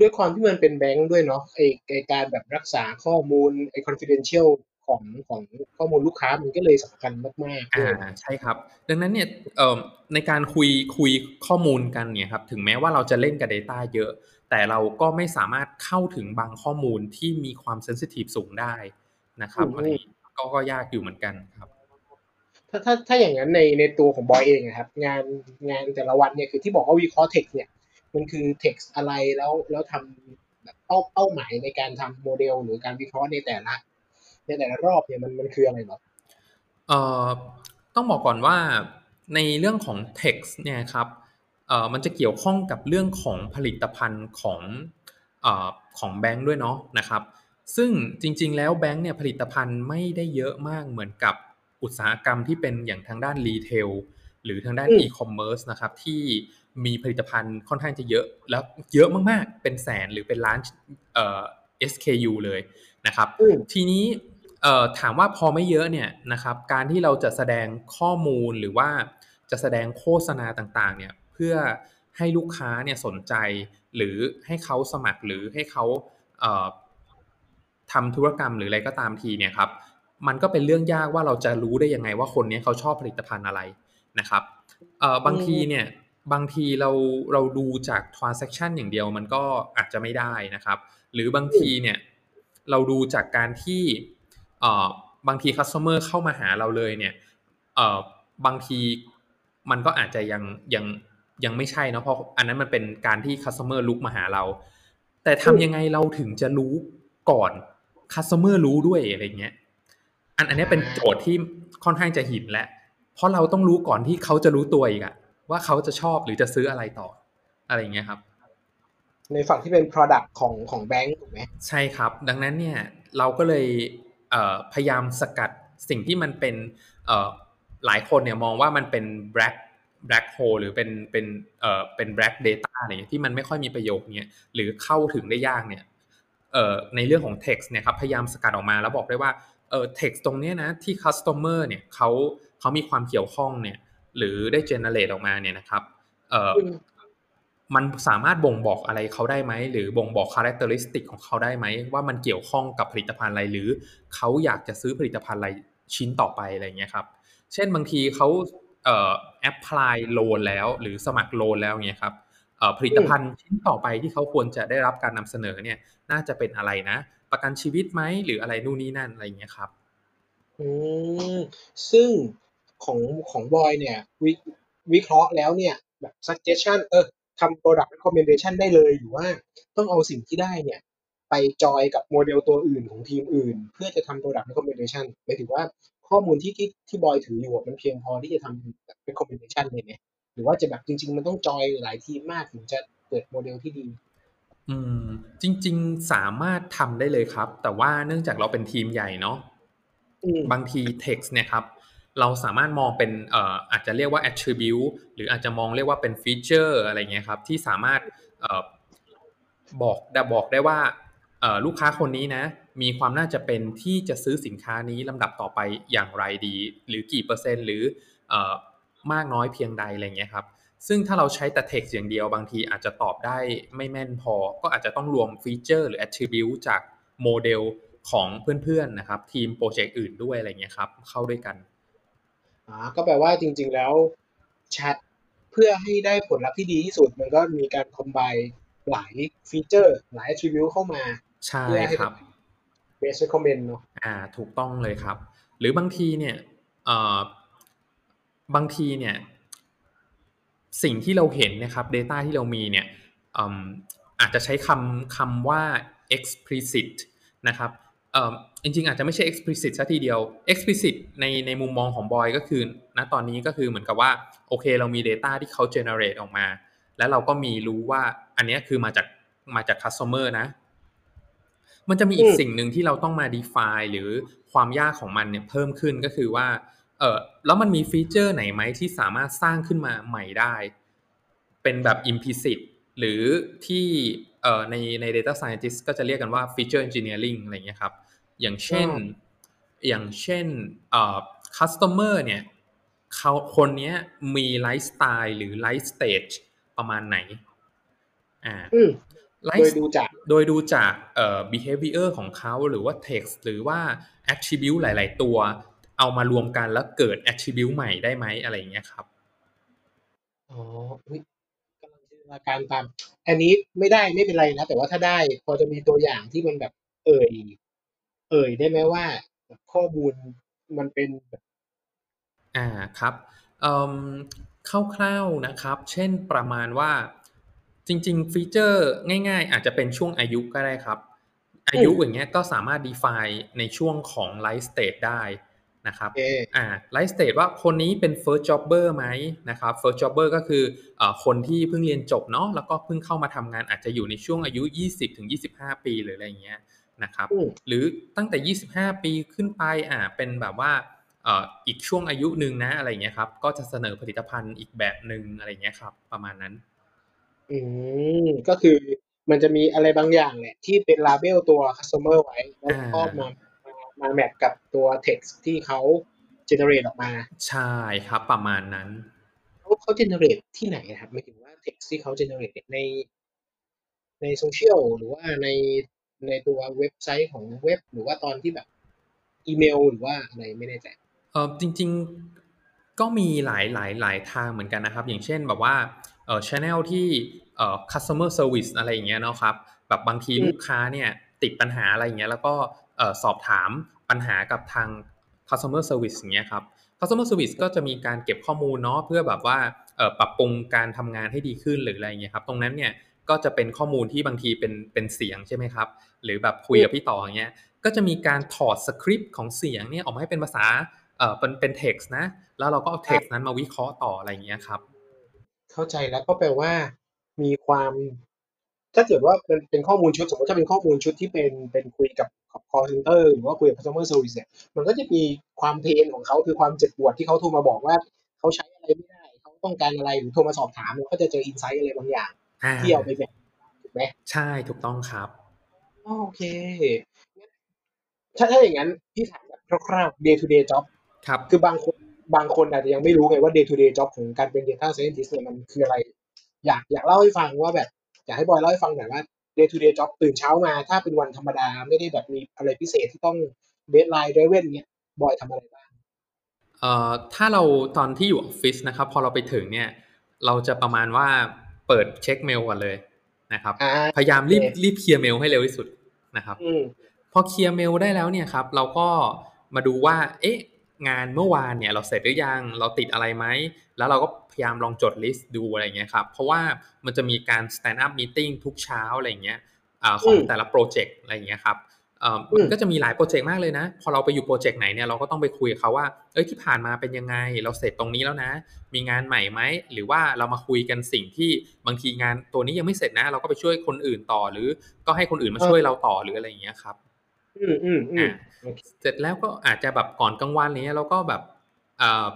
ด้วยความที่มันเป็นแบงค์ด้วยเนาะไอไอการแบบรักษาข้อมูลไอ confidential ของของข้อมูลลูกค้ามันก็เลยสำคัญมากๆอ่าใช่ครับ ดังนั้นเนี่ยเอ่อในการคุยคุยข้อมูลกันเนี่ยครับถึงแม้ว่าเราจะเล่นกับ Data เยอะ แต่เราก็ไม่สามารถเข้าถึงบางข้อมูลที่มีความเซนซิทีฟสูงได้นะครับอันนี้ก็ก็ยากอยู่เหมือนกันครับ ถ้าถ้าถ้าอย่างนั้นในในตัวของบอยเองนะครับ งานงานแต่ละวันเนี่ยคือที่บอกว่าวิเคราะห์เทคเนี่ย มันคือเท็กซ์อะไรแล้วแล้วทำแบบเป้าเป้าหมายในการทำโมเดลหรือการวิเคราะห์ในแต่ละในแต่ละรอบเนี่ยมันมันคืออะไรหรอเอ่อต้องบอกก่อนว่าในเรื่องของ text เนี่ยครับเอ่อมันจะเกี่ยวข้องกับเรื่องของผลิตภัณฑ์ของเอ่อของแบงค์ด้วยเนาะนะครับ ซึ่งจริง ๆ แล้วแบงค์เนี่ยผลิตภัณฑ์ไม่ได้เยอะมากเหมือนกับอุตสาหกรรมที่เป็นอย่างทางด้าน retail หรือทางด้านอืมอีคอมเมิร์ซนะครับที่ มีผลิตภัณฑ์ค่อนข้างจะเยอะ แล้วเยอะมากๆ เป็นแสนหรือเป็นล้านเอ่อ SKU เลยนะครับอืมทีนี้เอ่อถามว่าพอไม่เยอะเนี่ยนะครับการที่เราจะแสดงข้อมูลหรือว่าจะแสดงโฆษณาต่างๆเนี่ยเพื่อให้ลูกค้าเนี่ยสนใจ หรือให้เขาสมัครหรือให้เขาเอ่อทำธุรกรรมหรืออะไรก็ตามทีเนี่ยครับมันก็เป็นเรื่องยากว่าเราจะรู้ได้ยังไงว่าคนเนี้ยเขาชอบผลิตภัณฑ์อะไรนะครับเอ่อบางทีเนี่ย บางทีเราเราดูจาก transaction อย่างเดียวมันก็อาจจะไม่ได้นะครับ หรือบางทีเนี่ยเราดูจากการที่เออบางที customer เข้ามาหาเราเลยเนี่ยเออบางทีมันก็อาจจะยังยังยังไม่ใช่เนาะเพราะอันนั้นมันเป็นการที่ customer ลุกมาหาเรา แต่ทำยังไงเราถึงจะรู้ก่อน customer รู้ด้วยอะไรเงี้ยอันอันนี้เป็นโจทย์ที่ค่อนข้างจะหินแหละเพราะเราต้องรู้ก่อนที่เขาจะรู้ตัวอีกอะ ว่าเขาจะชอบหรือจะซื้ออะไรต่อ อะไรอย่างเงี้ยครับ ในฝั่งที่เป็น product ของของแบงก์ถูกไหมใช่ครับ ดังนั้นเนี่ยเราก็เลยเอ่อพยายามสกัดสิ่งที่มันเป็นเอ่อหลายคนเนี่ยมองว่ามันเป็น black black hole หรือเป็นเป็นเอ่อเป็น black data อะไรเงี้ยที่มันไม่ค่อยมีประโยชน์เนี่ยหรือเข้าถึงได้ยากเนี่ยเอ่อในเรื่องของ text เนี่ยครับพยายามสกัดออกมาแล้วบอกได้ว่าเอ่อ text ตรงเนี้ยนะที่ customer เนี่ยเขาเขามีความเกี่ยวข้องเนี่ย หรือได้ generate ออกมาเนี่ยนะครับเอ่ออมมันสามารถบ่งบอกอะไรเขาได้ไหม หรือบ่งบอกคุณลักษณะของเขาได้ไหม ว่ามันเกี่ยวข้องกับผลิตภัณฑ์อะไร หรือเขาอยากจะซื้อผลิตภัณฑ์อะไรชิ้นต่อไปอะไรอย่างเงี้ยครับ เช่นบางทีเขาเอ่อแอปพลายโลนแล้ว หรือสมัครโลนแล้วเงี้ยครับเอ่อผลิตภัณฑ์ชิ้นต่อไปที่เขาควรจะได้รับการนำเสนอเนี่ย น่าจะเป็นอะไรนะ ประกันชีวิตไหมหรืออะไรนู่นนี่นั่นอะไรอย่างเงี้ยครับอืมซึ่ง ของของบอยเนี่ยวิวิเคราะห์แล้วเนี่ยแบบ suggestion เออทำ product recommendation ได้เลยหรือว่าต้องเอาสิ่งที่ได้เนี่ย ไปจอยกับโมเดลตัวอื่นของทีมอื่น เพื่อจะทำ product recommendation หมายถึงว่าข้อมูลที่ที่ที่บอยถืออยู่อะมันเพียงพอที่จะทำแบบ recommendation เลยไหมหรือว่าจะแบบจริง ๆ มันต้องจอยหลายทีมมากถึงจะเกิดโมเดลที่ดีอืมจริง ๆสามารถทำได้เลยครับ แต่ว่าเนื่องจากเราเป็นทีมใหญ่เนาะอืมบางที text เนี่ยครับ เราสามารถมองเป็นเอ่ออาจจะเรียกว่า attribute หรืออาจจะมองเรียกว่าเป็น feature อะไรเงี้ยครับที่สามารถเอ่อบอกได้บอกได้ว่าเอ่อลูกค้าคนนี้นะ มีความน่าจะเป็นที่จะซื้อสินค้านี้ลำดับต่อไปอย่างไรดี หรือกี่เปอร์เซ็นต์หรือเอ่อมากน้อยเพียงใดอะไรเงี้ยครับซึ่งถ้าเราใช้แต่ text อย่างเดียวบางทีอาจจะตอบได้ไม่แม่นพอ ก็อาจจะต้องรวมฟีเจอร์หรือ attribute จากโมเดลของเพื่อนๆนะครับ ทีมโปรเจกต์อื่นด้วยอะไรเงี้ยครับ เข้าด้วยกัน อ่าก็แปลว่าจริง ๆ แล้วแชทเพื่อให้ได้ผลลัพธ์ที่ดีที่สุด มันก็มีการ combine หลายฟีเจอร์ หลาย attribute เข้ามาใช่เพื่อให้ครับ base recommend เนาะอ่า ถูกต้องเลยครับ หรือบางทีเนี่ยเอ่อบางทีเนี่ย สิ่งที่เราเห็นนะครับ Data ที่เรามีเนี่ยอืมอาจจะใช้คำคำว่า explicit นะครับเอ่อ จริงๆอาจจะไม่ใช่ explicit ซะทีเดียว explicit ในในมุมมองของบอยก็คือณตอนนี้ก็คือเหมือนกับว่าโอเคเรามี Data ที่เขา generate ออกมา แล้วเราก็มีรู้ว่าอันเนี้ยคือมาจากมาจาก customer นะ มันจะมีอีกอืมสิ่งหนึ่งที่เราต้องมา define หรือความยากของมันเนี่ยเพิ่มขึ้นก็คือว่าเออแล้วมันมีฟีเจอร์ไหนไหมที่สามารถสร้างขึ้นมาใหม่ได้ เป็นแบบ implicit หรือที่เอ่อในใน data scientist ก็จะเรียกกันว่า feature engineering อะไรเงี้ยครับ อย่างเช่น อย่างเช่นเอ่อ customer เนี่ยเขาคนเนี้ยมีไลฟ์สไตล์หรือ life stage ประมาณไหน อ่าอืมไลฟ์โดยดูจาก โดยดูจากเอ่อ behavior ของเขาหรือว่า text หรือว่า attribute หลาย ๆ ตัว เอามารวมกันแล้วเกิด attribute ใหม่ได้ไหมอะไรอย่างเงี้ยครับ อ๋ออุ๊ยกำลังจินตนาการตาม อันนี้ไม่ได้ไม่เป็นไรนะ แต่ว่าถ้าได้พอจะมีตัวอย่างที่มันแบบ เอ่ย เอ่ยได้ไหมว่าแบบข้อมูลมันเป็นแบบอ่าครับเอิ่มคร่าวๆนะครับ เช่นประมาณว่าจริง ๆ ฟีเจอร์ง่าย ๆ อาจจะเป็นช่วงอายุก็ได้ครับ อายุอย่างเงี้ยก็สามารถ define ในช่วงของ life stage ได้นะครับเออ่าไลฟ์สเตทว่าคนนี้เป็น first jobber ไหมนะครับ first jobber ก็คือเอ่อคนที่เพิ่งเรียนจบเนาะแล้วก็เพิ่งเข้ามาทำงานอาจจะอยู่ในช่วงอายุ 20ถึง25 ปีหรืออะไรอย่างเงี้ย นะครับอืมหรือตั้งแต่ 25 ปีขึ้นไปอ่าเป็นแบบว่าเอ่ออีกช่วงอายุหนึ่งนะอะไรอย่างเงี้ยครับ ก็จะเสนอผลิตภัณฑ์อีกแบบหนึ่งอะไรอย่างเงี้ยครับ ประมาณนั้น อืมก็คือมันจะมีอะไรบางอย่างแหละที่เป็นลาเบลตัว customer ไว้แล้วก็อ่ามมามามาแมทกับตัว text ที่เขา generate ออกมา ใช่ครับ ประมาณนั้นเขาเขา generate ที่ไหนนะครับหมายถึงว่า text ที่เขา generate ในในโซเชียลหรือว่าใน ในตัวเว็บไซต์ของเว็บ หรือว่าตอนที่แบบอีเมลหรือว่าอะไรไม่แน่ใจเออจริง ๆก็มีหลายหลายหลายทางเหมือนกันนะครับ อย่างเช่นแบบว่าเออ channel ที่เอ่อ customer service อะไรอย่างเงี้ยเนาะครับแบบบางทีอืมลูกค้าเนี่ยติดปัญหาอะไรอย่างเงี้ยแล้วก็เอ่อสอบถามปัญหากับทาง customer service อย่างเงี้ยครับ customer service ก็จะมีการเก็บข้อมูลเนาะเพื่อแบบว่าเอ่อปรับปรุงการทำงานให้ดีขึ้นหรืออะไรอย่างเงี้ยครับ ตรงนั้นเนี่ยก็จะเป็นข้อมูลที่บางทีเป็นเป็นเสียงใช่ไหมครับ หรือแบบคุยกับพี่ต่ออย่างเงี้ยก็จะมีการถอดสคริปต์ของเสียงเนี่ยออกมาให้เป็นภาษาเอ่อเป็นเป็น text นะ แล้วเราก็เอา text นั้นมาวิเคราะห์ต่ออะไรอย่างเงี้ยครับ เข้าใจแล้วก็แปลว่า มีความ ถ้าเกิดว่าเป็นเป็นข้อมูลชุดสมมติถ้าเป็นข้อมูลชุดที่เป็นเป็นคุยกับ call center หรือว่าคุยกับ customer service เนี่ยมันก็จะมีความเพนของเขาคือความเจ็บปวดที่เขาโทรมาบอกว่าเขาใช้อะไรไม่ได้เขาต้องการอะไรหรือโทรมาสอบถามเราก็จะเจออินไซต์อะไรบางอย่างอ่าที่เอาไปแบบถูกไหมใช่ถูกต้องครับ อ๋อ โอเคงั้นถ้าถ้าอย่างนั้นพี่ถามแบบคร่าวๆ day to day job ครับ คือบางคนบางคนอาจจะยังไม่รู้ไงว่า day to day job ของการเป็น data scientist เนี่ยมันคืออะไร อยากอยากเล่าให้ฟังว่าแบบ อยากให้บอยเล่าให้ฟังหน่อยว่า day to day job ตื่นเช้ามา ถ้าเป็นวันธรรมดาไม่ได้แบบมีอะไรพิเศษที่ต้อง deadline driven เนี่ยบอยทำอะไรบ้างเอ่อถ้าเราตอนที่อยู่ออฟฟิศนะครับ พอเราไปถึงเนี่ย เราจะประมาณว่าเปิดเช็คเมลก่อนเลย นะครับอ่าพยายามรีบโอเครีบเคลียร์เมลให้เร็วที่สุดนะครับอืมพอเคลียร์เมลได้แล้วเนี่ยครับเราก็มาดูว่า เอ๊ะ งานเมื่อวานเนี่ยเราเสร็จหรือยังเราติดอะไรไหมแล้วเราก็พยายามลองจด list ดูอะไรอย่างเงี้ยครับเพราะว่ามันจะมีการ stand up meeting ทุกเช้าอะไรอย่างเงี้ยอ่าของอืมแต่ละโปรเจกต์อะไรอย่างเงี้ยครับเอ่ออ มมันก็จะมีหลายโปรเจกต์มากเลยนะ พอเราไปอยู่โปรเจกต์ไหนเนี่ยเราก็ต้องไปคุยกับเขาว่า เอ้ยที่ผ่านมาเป็นยังไง เราเสร็จตรงนี้แล้วนะ มีงานใหม่ไหม หรือว่าเรามาคุยกันสิ่งที่บางทีงานตัวนี้ยังไม่เสร็จนะ เราก็ไปช่วยคนอื่นต่อ หรือก็ให้คนอื่นมาช่วยเราต่อหรืออะไรอย่างเงี้ยครับ อืมอืมอืมอ่าโอเคเสร็จแล้วก็อาจจะแบบก่อนกลางวันเนี้ยเราก็แบบเอ่อ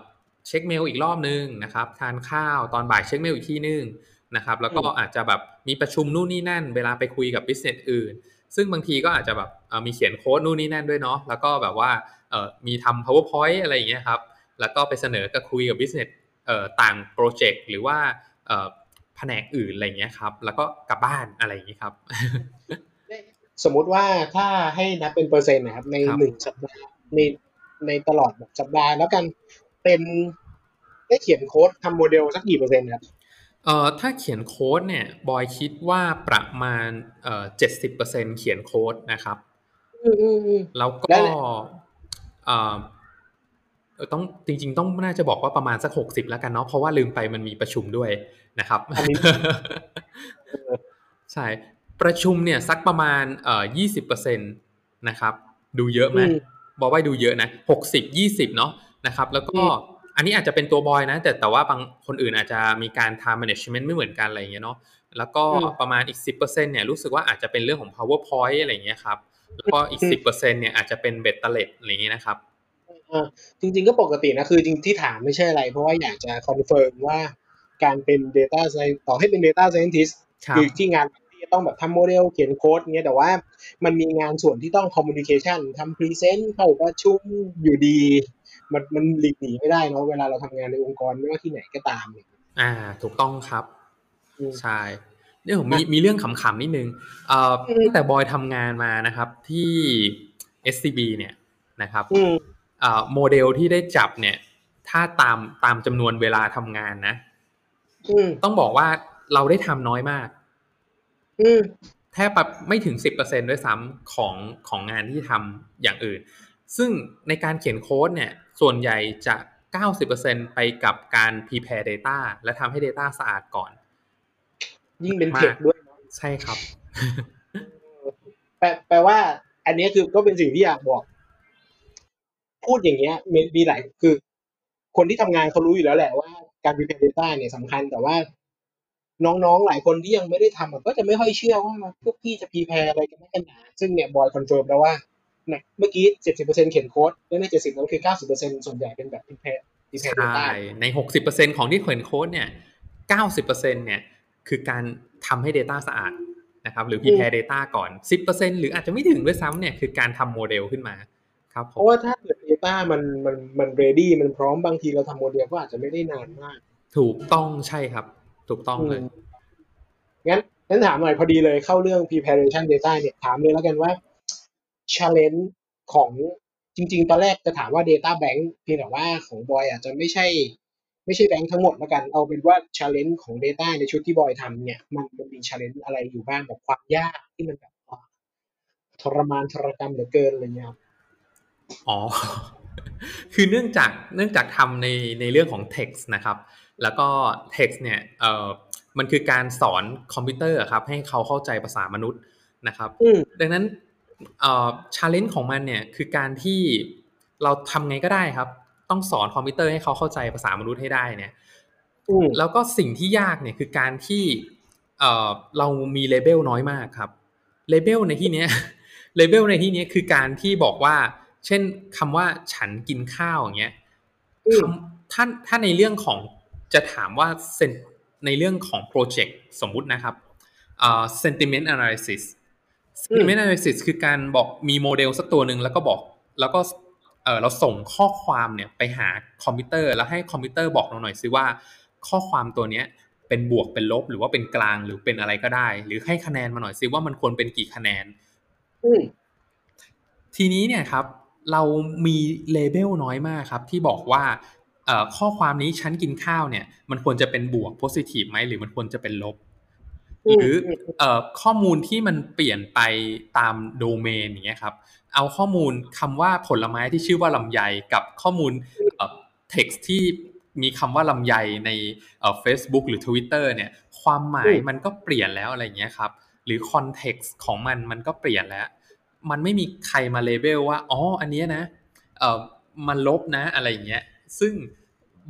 เช็คเมลอีกรอบนึงนะครับ ทานข้าวตอนบ่ายเช็คเมลอีกทีนึงนะครับ แล้วก็อาจจะแบบมีประชุมนู่นนี่นั่น เวลาไปคุยกับ business อื่น ซึ่งบางทีก็อาจจะแบบเอ่อ มีเขียนโค้ดนู่นนี่นั่นด้วยเนาะแล้วก็แบบว่าเอ่อมีทำ powerpoint อะไรอย่างเงี้ยครับแล้วก็ไปเสนอกับคุยกับ business เอ่อต่างโปรเจกต์หรือว่าเอ่อแผนกอื่นอะไรอย่างเงี้ยครับ แล้วก็กลับบ้านอะไรอย่างเงี้ยครับ สมมุติว่าถ้าให้นับเป็นเปอร์เซ็นต์นะครับ ในครับหนึ่งสัปดาห์ในในตลอดแบบสัปดาห์แล้วกันเป็นได้เขียนโค้ดทำโมเดลสักกี่เปอร์เซ็นต์ครับเอ่อถ้าเขียนโค้ดเนี่ยบอยคิดว่าประมาณเอ่อเจ็ดสิบเปอร์เซ็นเขียนโค้ดนะครับอืมอืมอืม แล้วก็แล้วแหละเอ่อเอ่อต้องจริง ๆ ต้องน่าจะบอกว่าประมาณสักหกสิบแล้วกันเนาะเพราะว่าลืมไปมันมีประชุมด้วยนะครับอันนี้ใช่ประชุมเนี่ยสักประมาณเอ่อยี่สิบเปอร์เซ็นตนะครับ ดูเยอะไหมอืมบอกว่าดูเยอะนะหกสิบยี่สิบเนาะนะครับ แล้วก็อืมอันนี้อาจจะเป็นตัวบอยนะ แต่แต่ว่าบางคนอื่นอาจจะมีการ time management ไม่เหมือนกันอะไรอย่างเงี้ยเนาะแล้วก็อืมประมาณอีกสิบเปอร์เซ็นต์เนี่ยรู้สึกว่าอาจจะเป็นเรื่องของ PowerPoint อะไรอย่างเงี้ยครับ แล้วก็อีกอืมสิบเปอร์เซ็นต์เนี่ยอาจจะเป็นเบ็ดเตล็ดอะไรอย่างเงี้ยนะครับอ่าจริง ๆก็ปกตินะคือจริงที่ถามไม่ใช่อะไร เพราะว่าอยากจะ confirm ว่าการเป็น Data Science ต่อให้เป็น Data Scientist ครับคือที่งานที่จะต้องแบบทำโมเดลเขียนโค้ดเงี้ยแต่ว่ามันมีงานส่วนที่ต้อง communication ทำ present เข้าประชุมอยู่ดี มันมันหลีกหนีไม่ได้เนาะเวลาเราทำงานในองค์กรไม่ว่าที่ไหนก็ตามเนี่ยอ่า ถูกต้องครับอืมใช่ เนี่ยผมมีมีเรื่องขำๆนิดนึงเอ่ออืมตั้งแต่บอยทำงานมานะครับที่ SCB เนี่ยนะครับอืมเอ่อโมเดลที่ได้จับเนี่ย ถ้าตามตามจำนวนเวลาทำงานนะอืมต้องบอกว่าเราได้ทำน้อยมากอืมแทบแบบไม่ถึง10%ด้วยซ้ำของของงานที่ทำอย่างอื่น ซึ่งในการเขียนโค้ดเนี่ย ส่วนใหญ่จะ 90%ไปกับการ prepare data และทำให้ data สะอาดก่อน ยิ่งเป็นมากเทคด้วยเนาะใช่ครับ แปลแปลว่า อันนี้คือก็เป็นสิ่งที่อยากบอก พูดอย่างเงี้ยมีมีหลายคือ คนที่ทำงานเขารู้อยู่แล้วแหละว่าการ prepare data เนี่ยสำคัญแต่ว่าน้องๆ หลายคนที่ยังไม่ได้ทำอะก็จะไม่ค่อยเชื่อว่าพวกพี่จะ prepare อะไรกันนักกันหนา ซึ่งเนี่ยบอย confirm แล้วว่าเนี่ยเมื่อกี้70%เขียนโค้ดแล้วใน70นั้นคือ90%ส่วนใหญ่เป็นแบบ prepare prepare ใช่ data ใน60%ของที่เขียนโค้ดเนี่ย90%เนี่ย คือการทำให้ Data สะอาดนะครับหรือ prepare data ก่อน 10%หรืออาจจะไม่ถึงด้วยซ้ำเนี่ยคือการทำโมเดลขึ้นมาครับผเพมราะว่าถ้าเกิด data มันมันมัน ready มันพร้อมบางทีเราทำโมเดลก็อาจจะไม่ได้นานมาก ถูกต้องใช่ครับ ถูกต้องเลยอืมงั้นงั้นถามหน่อยพอดีเลยเข้าเรื่อง preparation data เนี่ยถามเลยแล้วกันว่า challenge ของจริง ๆ ตอนแรกจะถามว่า data bank เพียงแต่ว่าของบอยอาจจะไม่ใช่ ไม่ใช่แบงค์ทั้งหมดแล้วกัน เอาเป็นว่า challenge ของ data ในชุดที่บอยทำเนี่ยมันมันมี challenge อะไรอยู่บ้างแบบความยากที่มันแบบอ่าทรมานทรกรรมเหลือเกินอะไรเงี้ยครับอ๋อ คือเนื่องจากเนื่องจากทำในในเรื่องของ text นะครับ แล้วก็ text เนี่ยเอ่อมันคือการสอนคอมพิวเตอร์อะครับ ให้เขาเข้าใจภาษามนุษย์นะครับอืมดังนั้นเอ่อ challenge ของมันเนี่ยคือการที่เราทำไงก็ได้ครับ ต้องสอนคอมพิวเตอร์ให้เขาเข้าใจภาษามนุษย์ให้ได้เนี่ยอืมแล้วก็สิ่งที่ยากเนี่ยคือการที่เอ่อเรามี label น้อยมากครับ label ในที่เนี้ย label ในที่เนี้ยคือการที่บอกว่า เช่นคำว่าฉันกินข้าวอย่างเงี้ยอืมคำถ้าถ้าในเรื่องของจะถามว่าเซนในเรื่องของโปรเจกต์สมมุตินะครับเอ่อ sentiment analysis sentiment analysis คือการบอกมีโมเดลสักตัวหนึ่งแล้วก็บอกแล้วก็ เออเราส่งข้อความเนี่ยไปหาคอมพิวเตอร์แล้วให้คอมพิวเตอร์บอกเราหน่อยซิว่า ข้อความตัวเนี้ยเป็นบวกเป็นลบหรือว่าเป็นกลางหรือเป็นอะไรก็ได้ หรือให้คะแนนมาหน่อยซิว่ามันควรเป็นกี่คะแนนอืมทีนี้เนี่ยครับ เรามีเลเบลน้อยมากครับ ที่บอกว่าเอ่อข้อความนี้ฉันกินข้าวเนี่ย มันควรจะเป็นบวก positive ไหมหรือมันควรจะเป็นลบอืมหรืออืมเอ่อข้อมูลที่มันเปลี่ยนไปตามโดเมนอย่างเงี้ยครับ เอาข้อมูลคำว่าผลไม้ที่ชื่อว่าลำไยกับข้อมูลเอ่อ text ที่มีคำว่าลำไยในเอ่อ Facebook หรือ Twitter เนี่ยความหมายมันก็เปลี่ยนแล้วอะไรอย่างเงี้ยครับหรือ context ของมันมันก็เปลี่ยนแล้ว มันไม่มีใครมาเลเบลว่าอ๋ออันเนี้ยนะเอ่อมันลบนะอะไรอย่างเงี้ยซึ่ง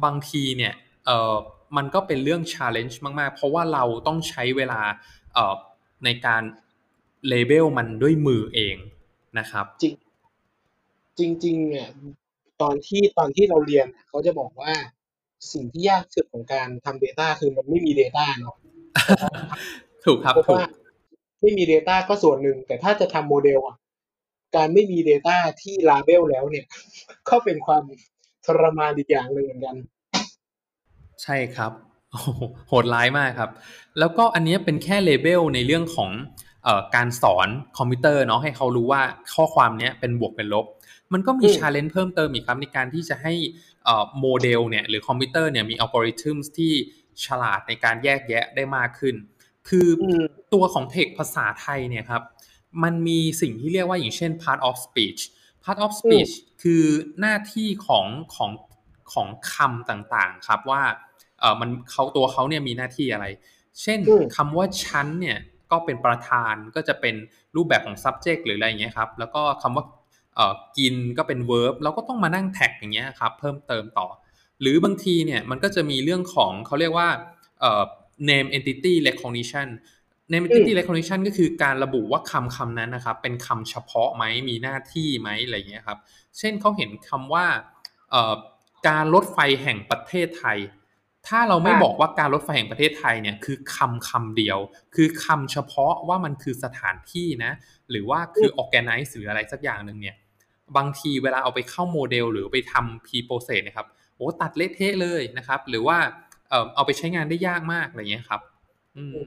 บางทีเนี่ยเอ่อมันก็เป็นเรื่อง challenge มากๆ เพราะว่าเราต้องใช้เวลาเอ่อในการเลเบลมันด้วยมือเอง นะครับ จริงจริงๆเนี่ยตอนที่ตอนที่เราเรียนอะเขาจะบอกว่าสิ่งที่ยากที่สุดของการทำ Data คือมันไม่มี Data เนาะถูกครับเพราะถูกว่าไม่มี Data ก็ส่วนหนึ่ง แต่ถ้าจะทำโมเดลอะการไม่มี Data ที่ Label แล้วเนี่ย ก็เป็นความทรมานอีกอย่างหนึ่งเหมือนกัน ใช่ครับโอ้โหโหดร้ายมากครับ แล้วก็อันเนี้ยเป็นแค่เลเบลในเรื่องของเอ่อ การสอนคอมพิวเตอร์เนาะให้เขารู้ว่าข้อความเนี้ยเป็นบวกเป็นลบ มันก็มีอืม challenge เพิ่มเติมอีกครับในการที่จะให้เอ่อโมเดลเนี่ยหรือคอมพิวเตอร์เนี่ยมีอัลกอริทึมที่ฉลาดในการแยกแยะได้มากขึ้น คืออืมตัวของเทคภาษาไทยเนี่ยครับมันมีสิ่งที่เรียกว่าอย่างเช่น part of speech part of speech คือหน้าที่ของของของคำต่างๆครับว่าเออมันเขาตัวเขาเนี่ยมีหน้าที่อะไร เช่นอืมคำว่าฉันเนี่ย ก็เป็นประธานก็จะเป็นรูปแบบของ subject หรืออะไรอย่างเงี้ยครับแล้วก็คำว่าเอ่อกินก็เป็น verb เราก็ต้องมานั่งแท็กอย่างเงี้ยครับเพิ่มเติมต่อ หรือบางทีเนี่ยมันก็จะมีเรื่องของเขาเรียกว่าเอ่อ name entity recognition name entity recognition ก็คือการระบุว่าคำคำนั้นนะครับ เป็นคำเฉพาะไหมมีหน้าที่ไหมอะไรอย่างเงี้ยครับ เช่นเขาเห็นคำว่าเอ่อการรถไฟแห่งประเทศไทย ถ้าเราไม่ค่ะบอกว่าการรถไฟแห่งประเทศไทยเนี่ยคือคำคำเดียว คือคำเฉพาะว่ามันคือสถานที่นะ หรือว่าคือ organize หรืออะไรสักอย่างหนึ่งเนี่ย บางทีเวลาเอาไปเข้าโมเดล หรือไปทำ p process นะครับโอ้ตัดเละเทะเลยนะครับ หรือว่าเอ่อเอาไปใช้งานได้ยากมากอะไรเงี้ยครับอืม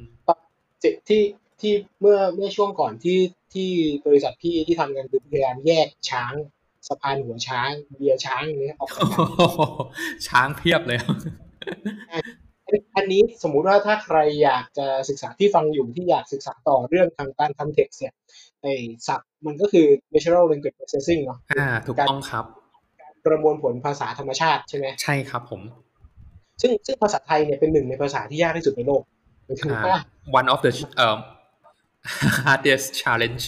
เจที่ที่เมื่อเมื่อช่วงก่อนที่ที่บริษัทพี่ที่ทำกันคือพยายามแยกช้างสะพานหัวช้างเบียร์ช้างอย่างเงี้ยออกจากกันช้างเพียบเลย อันอันนี้สมมุติว่าถ้าใครอยากจะศึกษาที่ฟังอยู่ที่อยากศึกษาต่อเรื่องทางการทำ text เนี่ยไอศัพท์มันก็คือ natural language processing เนาะอ่าถูกต้องครับประมวลผลภาษาธรรมชาติใช่ไหมใช่ครับผม ซึ่งซึ่งภาษาไทยเนี่ยเป็นหนึ่งในภาษาที่ยากที่สุดในโลกหมายถึงอ่าว่า one of the เอ่อ hardest challenge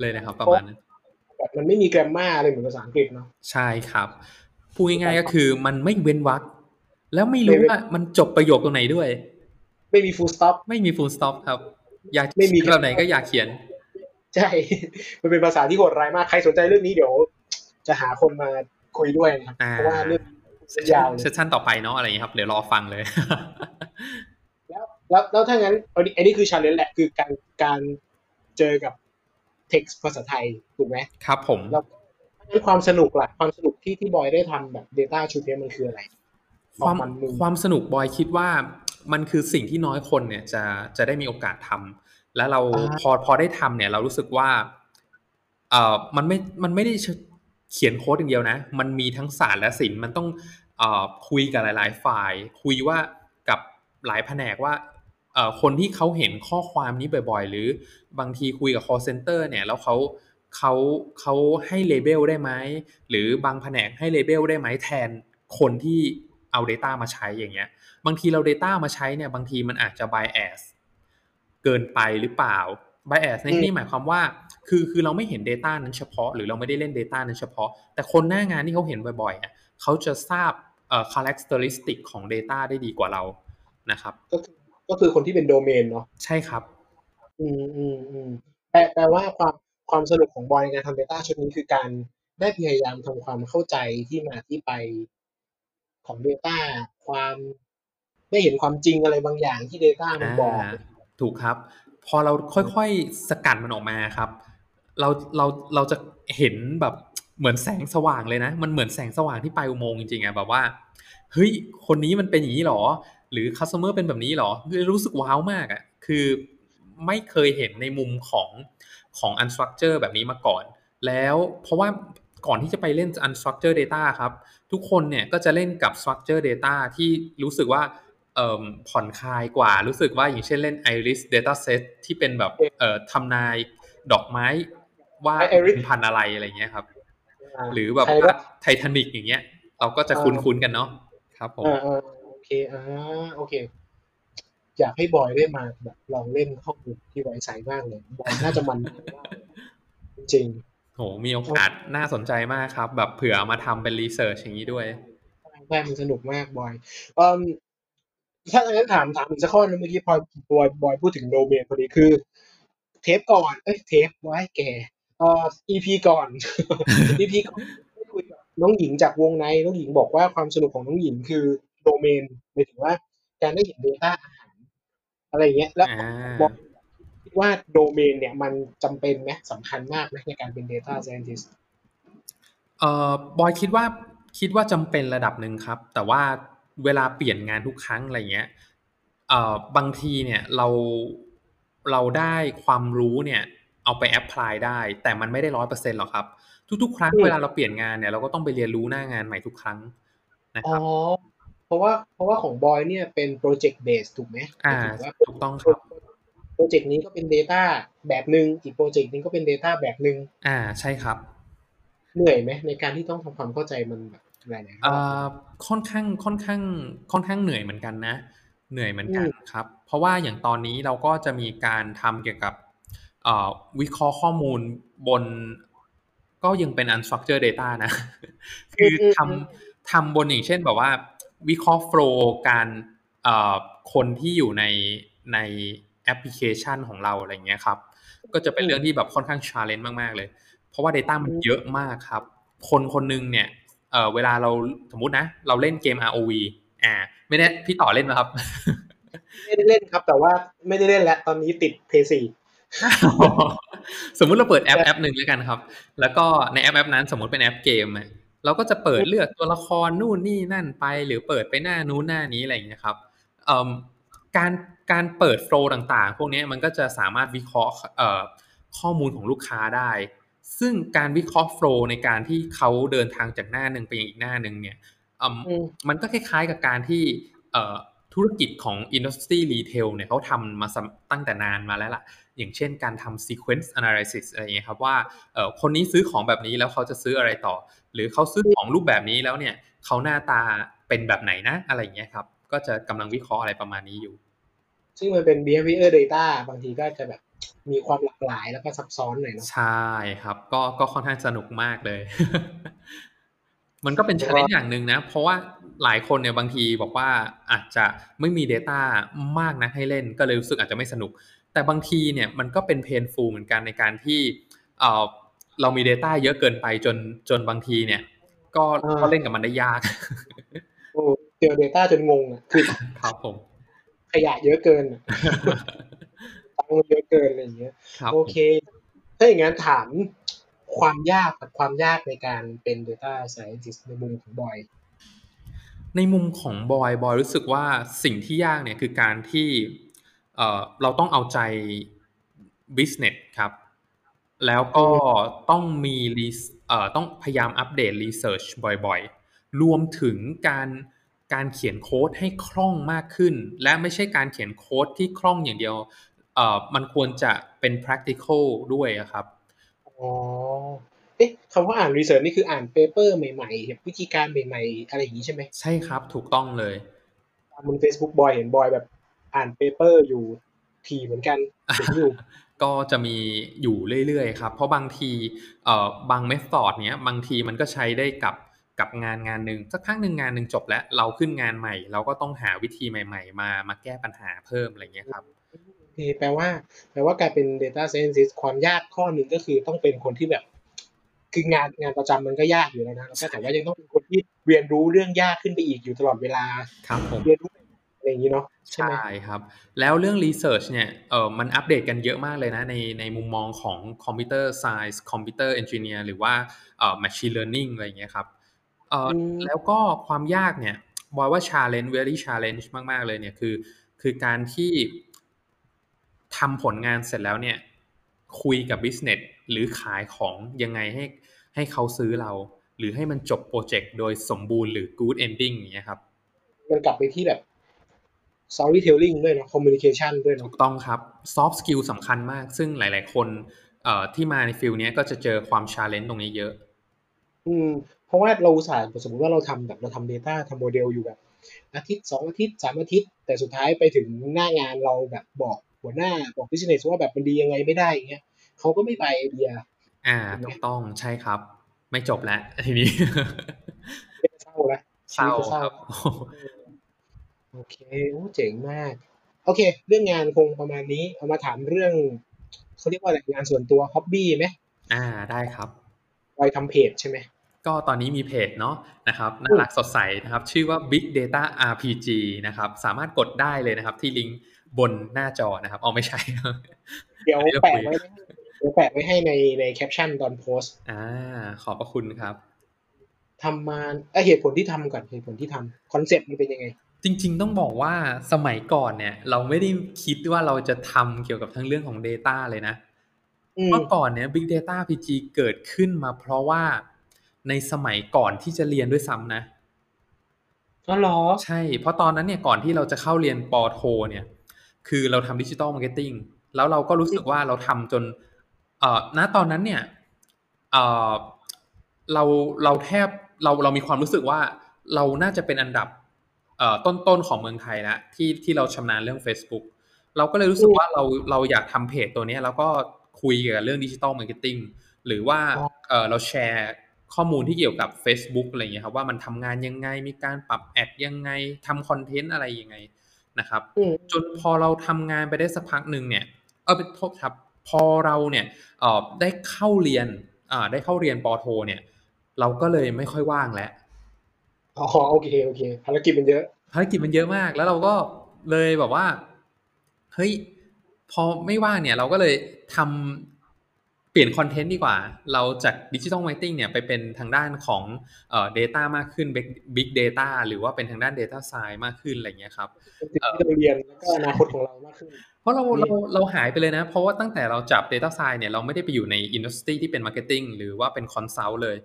เลยนะครับ ประมาณนั้นแบบมันไม่มีแกรมมาอะไรเหมือนภาษาอังกฤษเนาะใช่ครับพูดง่ายๆก็คือมันไม่เว้นวรรค แล้วไม่รู้ว่ามันจบประโยคตรงไหนด้วย ไม่มี full stop ไม่มี full stop ครับ อยากไม่มีเขียนแบบไหนก็อยากเขียน ใช่ มันเป็นภาษาที่โหดร้ายมาก ใครสนใจเรื่องนี้เดี๋ยว จะหาคนมาคุยด้วยนะครับอ่าเพราะว่าเรื่องเซสยาวเลยชั่นต่อไปเนาะอะไรอย่างนี้ยครับ เดี๋ยวรอฟังเลย แล้วแล้วแล้วถ้างั้นอันนี้อันนี้คือชาเลนจ์แหละ คือการการเจอกับ text ภาษาไทยถูกไหมครับ ผมแล้วงั้นความสนุกล่ะ ความสนุกที่ที่บอยได้ทำแบบ Data ชุดนี้มันคืออะไร ความมันมึงความสนุกบอยคิดว่ามันคือสิ่งที่น้อยคนเนี่ยจะจะได้มีโอกาสทำและเราอ่าพอพอได้ทำเนี่ย เรารู้สึกว่าเอ่อมันไม่มันไม่ได้เขียนโค้ดอย่างเดียวนะ มันมีทั้งศาสตร์และศิลป์มันต้องเอ่อคุยกับหลาย ๆ ฝ่าย คุยว่ากับหลายแผนกว่าเอ่อคนที่เขาเห็นข้อความนี้บ่อย ๆ หรือบางทีคุยกับ call center เนี่ย แล้วเขาเขาเขาให้เลเบลได้ไหมหรือบางแผนกให้เลเบลได้ไหมแทนคนที่ เอา Data มาใช้อย่างเงี้ย บางทีเรา Data มาใช้เนี่ยบางทีมันอาจจะ bias เกินไปหรือเปล่า bias ในที่นี้หมายความว่า คือคือเราไม่เห็น Data นั้นเฉพาะ หรือเราไม่ได้เล่น Data นั้นเฉพาะ แต่คนหน้างานที่เขาเห็นบ่อยๆอะเขาจะทราบเอ่อ characteristic ของ Data ได้ดีกว่าเรานะครับ ก็คือก็คือคนที่เป็นโดเมนเนาะใช่ครับ อืมอืมอืมแปลแปลว่าความความสนุกของบอยในการทำ Data ชุดนี้คือการได้พยายามทำความเข้าใจที่มาที่ไป ของ Data ความได้เห็นความจริงอะไรบางอย่างที่ Data มันบอกอ่าถูกครับ พอเราค่อยๆสกัดมันออกมาครับ เราเราเราจะเห็นแบบเหมือนแสงสว่างเลยนะ มันเหมือนแสงสว่างที่ปลายอุโมงค์จริงๆอะแบบว่าเฮ้ยคนนี้มันเป็นอย่างนี้หรอ หรือ customer เป็นแบบนี้หรอคือรู้สึกว้าวมากอะคือไม่เคยเห็นในมุมของของ unstructure แบบนี้มาก่อน แล้วเพราะว่าก่อนที่จะไปเล่น unstructured data ครับ ทุกคนเนี่ยก็จะเล่นกับ structure data ที่รู้สึกว่าเอ่อผ่อนคลายกว่ารู้สึกว่าอย่างเช่นเล่น iris data set ที่เป็นแบบเอ่อทำนายดอกไม้ว่า Iris เป็นพันธุ์อะไรอะไรเงี้ยครับาหรือแบบใครว่าไททานิกอย่างเงี้ย เราก็จะอ่าคุ้นๆกันเนาะครับผมอ่าอ่าโอเคอ่าโอเค อยากให้บอยได้มาแบบลองเล่นข้อมูลที่ไว้ใสมากเลยบอยน่าจะมันมากเลยจริง โหมีโอกาสน่าสนใจมากครับ แบบเผื่อเอามาทำเป็นรีเสิร์ชอย่างนี้ด้วยๆใช่มันสนุกมากบอยเอ่มถ้าอย่างนั้นถามถามอีกสักข้อนึงเมื่อกี้พอบอยบอยพูดถึงโดเมนพอดีคือ เทปก่อน เอ้ยเทปไว้แก่เอ่อ EP ก่อน EP ก่อนได้คุยกับน้องหญิงจากวงในน้องหญิงบอกว่าความสนุกของน้องหญิงคือโดเมนหมายถึงว่า การได้เห็น Data อาหารอะไรอย่างเงี้ยแล้วอ่าบอกคิด ว่าโดเมนเนี่ยมันจำเป็นไหมสำคัญมากไหมในการเป็น Data Scientist เอ่อบอยคิดว่าคิดว่าจำเป็นระดับหนึ่งครับ แต่ว่าเวลาเปลี่ยนงานทุกครั้งอะไรเงี้ยเอ่อบางทีเนี่ยเราเราได้ความรู้เนี่ยเอาไป apply ได้ แต่มันไม่ได้ร้อยเปอร์เซ็นต์หรอกครับ ทุกๆ ครั้งอืมเวลาเราเปลี่ยนงานเนี่ยเราก็ต้องไปเรียนรู้หน้างานใหม่ทุกครั้งนะครับ อ๋อเพราะว่าเพราะว่าของบอยเนี่ยเป็น Project Base ถูกไหมอ่าหมายถึงว่าถูกต้องครับโป รเจกต์นี้ก็เป็น Data แบบหนึ่งอีกโปรเจกต์นึงก็เป็น Data แบบหนึ่งอ่าใช่ครับ เหนื่อยไหมในการที่ต้องทำความเข้าใจมันแบบหลายๆรเอ่อบอค่อนข้างค่อนข้างค่อนข้างเหนื่อยเหมือนกันนะ เหนื่อยเหมือนกันอืมครับ เพราะว่าอย่างตอนนี้เราก็จะมีการทำเกี่ยวกับเอ่อวิเคราะห์ข้อมูลบน ก็ยังเป็น unstructured data นะ คือทำทำบนอย่างเช่นแบบว่า วิเคราะห์โฟล์การเอ่อคนที่อยู่ในใน แอปพลิเคชันของเราอะไรเงี้ยครับ ก็จะเป็นเรื่องที่แบบค่อนข้าง challenge มาก ๆ เลย เพราะว่า Data มันเยอะมากครับ คนคนหนึ่งเนี่ยเอ่อเวลาเราสมมุตินะ เราเล่นเกม ROV อ่า ไม่แน่พี่ต่อเล่นไหมครับ ไม่ได้เล่นครับ แต่ว่าไม่ได้เล่นแล้ว ตอนนี้ติด PS4 สมมุติเราเปิดแอปแอปหนึ่งแล้วกันครับ แล้วก็ในแอปแอปนั้นสมมติเป็นแอปเกมอะเราก็จะเปิดเลือกตัวละครนู่นนี่นั่นไป หรือเปิดไปหน้านู้นหน้านี้อะไรอย่างเงี้ยครับเอ่อ การการเปิดโฟล์ต่างๆ พวกเนี้ยมันก็จะสามารถวิเคราะห์เอ่อข้อมูลของลูกค้าได้ ซึ่งการวิเคราะห์โฟล์ในการที่เขาเดินทางจากหน้าหนึ่งไปยังอีกหน้าหนึ่งเนี่ยอืมอืมมันก็คล้ายๆกับการที่เอ่อธุรกิจของ Industry Retail เนี่ยเขาทำมาสำตั้งแต่นานมาแล้วล่ะ อย่างเช่นการทำ sequence analysis อะไรอย่างเงี้ยครับว่าเอ่อคนนี้ซื้อของแบบนี้แล้วเขาจะซื้ออะไรต่อ หรือเขาซื้อของรูปแบบนี้แล้วเนี่ยเขาหน้าตาเป็นแบบไหนนะอะไรอย่างเงี้ยครับ ก็จะกำลังวิเคราะห์อะไรประมาณนี้อยู่ ซึ่งมันเป็น behavior data บางทีก็จะแบบมีความหลากหลายแล้วก็ซับซ้อนหน่อยเนาะใช่ครับ ก็ก็ค่อนข้างสนุกมากเลย มันก็เป็นแล้วชาก็เลนจ์อย่างหนึ่งนะ เพราะว่าหลายคนเนี่ยบางทีบอกว่าอาจจะไม่มี Data มากนะให้เล่นก็เลยรู้สึกอาจจะไม่สนุก แต่บางทีเนี่ยมันก็เป็นเพนฟูเหมือนกันในการที่เอ่อเรามี Data เยอะเกินไปจนจนบางทีเนี่ย ก็อ่าก็เล่นกับมันได้ยากโอ้ เจอ data จนงงอะคือครับผม ขยะเยอะเกินอะตังค์เยอะเกินอะไรอย่างเงี้ยครับโอเค ถ้าอย่างนั้นถามความยากกับความยากในการเป็น data scientist ในมุมของบอย ในมุมของบอยบอยรู้สึกว่าสิ่งที่ยากเนี่ยคือการที่เอ่อเราต้องเอาใจ business ครับ แล้วก็ต้องมี res- เอ่อต้องพยายามอัปเดต research บ่อยๆ รวมถึงการ การเขียนโค้ดให้คล่องมากขึ้น และไม่ใช่การเขียนโค้ดที่คล่องอย่างเดียวเอ่อมันควรจะเป็น practical ด้วยอะครับอ๋อเอ๊ะคำว่าอ่าน research นี่คืออ่านเปเปอร์ใหม่ๆแบบวิธีการใหม่ๆ อะไรอย่างนี้ใช่ไหมใช่ครับถูกต้องเลยตามบน Facebook บอยเห็นบอยแบบอ่าน paper อยู่ทีเหมือนกันเห็นอยู่ก็จะมีอยู่เรื่อยๆครับ เพราะบางทีเอ่อบาง method เนี้ยบางทีมันก็ใช้ได้กับ กับงานงานหนึ่งสักพักหนึ่งงานหนึ่งจบแล้วเราขึ้นงานใหม่ เราก็ต้องหาวิธีใหม่ ๆ มามาแก้ปัญหาเพิ่มอะไรเงี้ยครับโอเคแปลว่า แปลว่าการเป็น data scientist ความยากข้อหนึ่งก็คือต้องเป็นคนที่แบบคืองานงานประจำมันก็ยากอยู่แล้วนะแล้วก็แต่ว่ายังต้องเป็นคนที่เรียนรู้เรื่องยากขึ้นไปอีกอยู่ตลอดเวลาครับผมเรียนรู้อะไรอย่างนี้เนาะใช่ไหมใช่ครับ แล้วเรื่อง Research เนี่ยเออมันอัปเดตกันเยอะมากเลยนะในในมุมมองของ Computer Science Computer Engineer หรือว่าเอ่อ Machine Learning อะไรอย่างเงี้ยครับ เอ่ออมแล้วก็ความยากเนี่ยบอยว่า challenge very challenge มากๆเลยเนี่ยคือ คือการที่ทำผลงานเสร็จแล้วเนี่ย คุยกับ business หรือขายของยังไงให้ให้เขาซื้อเรา หรือให้มันจบโปรเจกต์โดยสมบูรณ์หรือ good ending อย่างเงี้ยครับ มันกลับไปที่แบบ storytelling ด้วยเนาะ communication ด้วยเนาะ ถูกต้องครับ soft skill สำคัญมาก ซึ่งหลาย ๆ คนเอ่อที่มาใน field เนี้ยก็จะเจอความ challenge ตรงนี้เยอะ อืม เพราะว่าเราอุตส่าห์สมมติว่าเราทำแบบเราทำ data ทำโมเดลอยู่แบบ อาทิตย์สองอาทิตย์สามอาทิตย์ แต่สุดท้ายไปถึงหน้างานเราแบบบอกหัวหน้าบอก business ว่าแบบมันดียังไงไม่ได้อย่างเงี้ยเขาก็ไม่ไปไอเดียอ่าถูกไหมถูกต้องใช่ครับ ไม่จบแล้วทีนี้เป็นเศร้าแล้วเศร้าชีวิตก็ครับโอเคโอ้เจ๋งมาก โอเค เรื่องงานคงประมาณนี้เอามาถามเรื่องเขาเรียกว่าอะไรงานส่วนตัว hobby ไหมอ่าได้ครับบ อยทำเพจใช่ไหมก็ตอนนี้มีเพจเนาะนะครับน่ารักสดใสนะครับ ชื่อว่า Big Data RPG นะครับ สามารถกดได้เลยนะครับ ที่ลิงก์บนหน้าจอนะครับเอาไม่ใช่ เดี๋ยวอันนี้เราแปะคุยไว้ให้เดี๋ยวแปะไว้ให้ในในแคปชั่นตอนโพสต์อ่า ขอบพระคุณครับทำมาเอ้ยเหตุผลที่ทำก่อนเหตุผลที่ทำคอนเซ็ปต์มันเป็นยังไงจริง ๆ ต้องบอกว่าสมัยก่อนเนี่ย เราไม่ได้คิดว่าเราจะทำเกี่ยวกับทั้งเรื่องของ Data เลยนะอืม เมื่อก่อนเนี่ย Big Data RPG เกิดขึ้นมาเพราะว่าในสมัยก่อนที่จะเรียนด้วยซ้ำนะอ๋อเหรอ ใช่ เพราะตอนนั้นเนี่ยก่อนที่เราจะเข้าเรียนปอโท เนี่ย คือเราทำดิจิ t a ลมาร์เก็ตติ้งแล้วเราก็รู้สึกว่าเราทำจนเอ่อณตอนนั้นเนี่ยเอ่อเราเราแทบเราเรามีความรู้สึกว่าเราน่าจะเป็นอันดับเอ่อต้นๆของเมืองไทยแล้วที่ที่เราชำนาญเรื่อง Facebook เราก็เลยรู้สึกว่าเราเราอยากทำเพจตัวเนี้ยแล้วก็ คุยเกี่ยวกับเรื่องดิจิ t a ลมาร์เก็ตติ้งหรือว่าอ๋อเออเราแชร์ข้อมูลที่เกี่ยวกับ Facebook อะไรอย่างเงี้ยครับว่ามันทำงานยังไงมีการปรับ ad ยังไงทำคอนเทนต์อะไรยังไงนะครับอืมจนพอเราทำงานไปได้สักพักหนึ่งเนี่ยเออเป็นโทษครับพอเราเนี่ยเออได้เข้าเรียนอ่าได้เข้าเรียนปอโทเนี่ย เราก็เลยไม่ค่อยว่างแล้วอ๋อโอเคโอเคภารกิจมันเยอะภารกิจมันเยอะมาก แล้วเราก็เลยแบบว่าเฮ้ย พอไม่ว่างเนี่ยเราก็เลยทำเปลี่ยนคอนเทนต์ดีกว่า เราจากดิจิ t a ลมาร์เก็ตติ้งเนี่ยไปเป็นทางด้านของเอ่อ data มากขึ้น big big data หรือว่าเป็นทางด้าน data science มากขึ้นอะไรอย่างเงี้ยครับเป็นสิ่งที่เราเรียนแล้วก็อนาคตของเรามากขึ้น เพราะเรานี่เราเราหายไปเลยนะ เพราะว่าตั้งแต่เราจับ Data Science เนี่ยเราไม่ได้ไปอยู่ใน industry ที่เป็น Marketing หรือว่าเป็น Consult เลย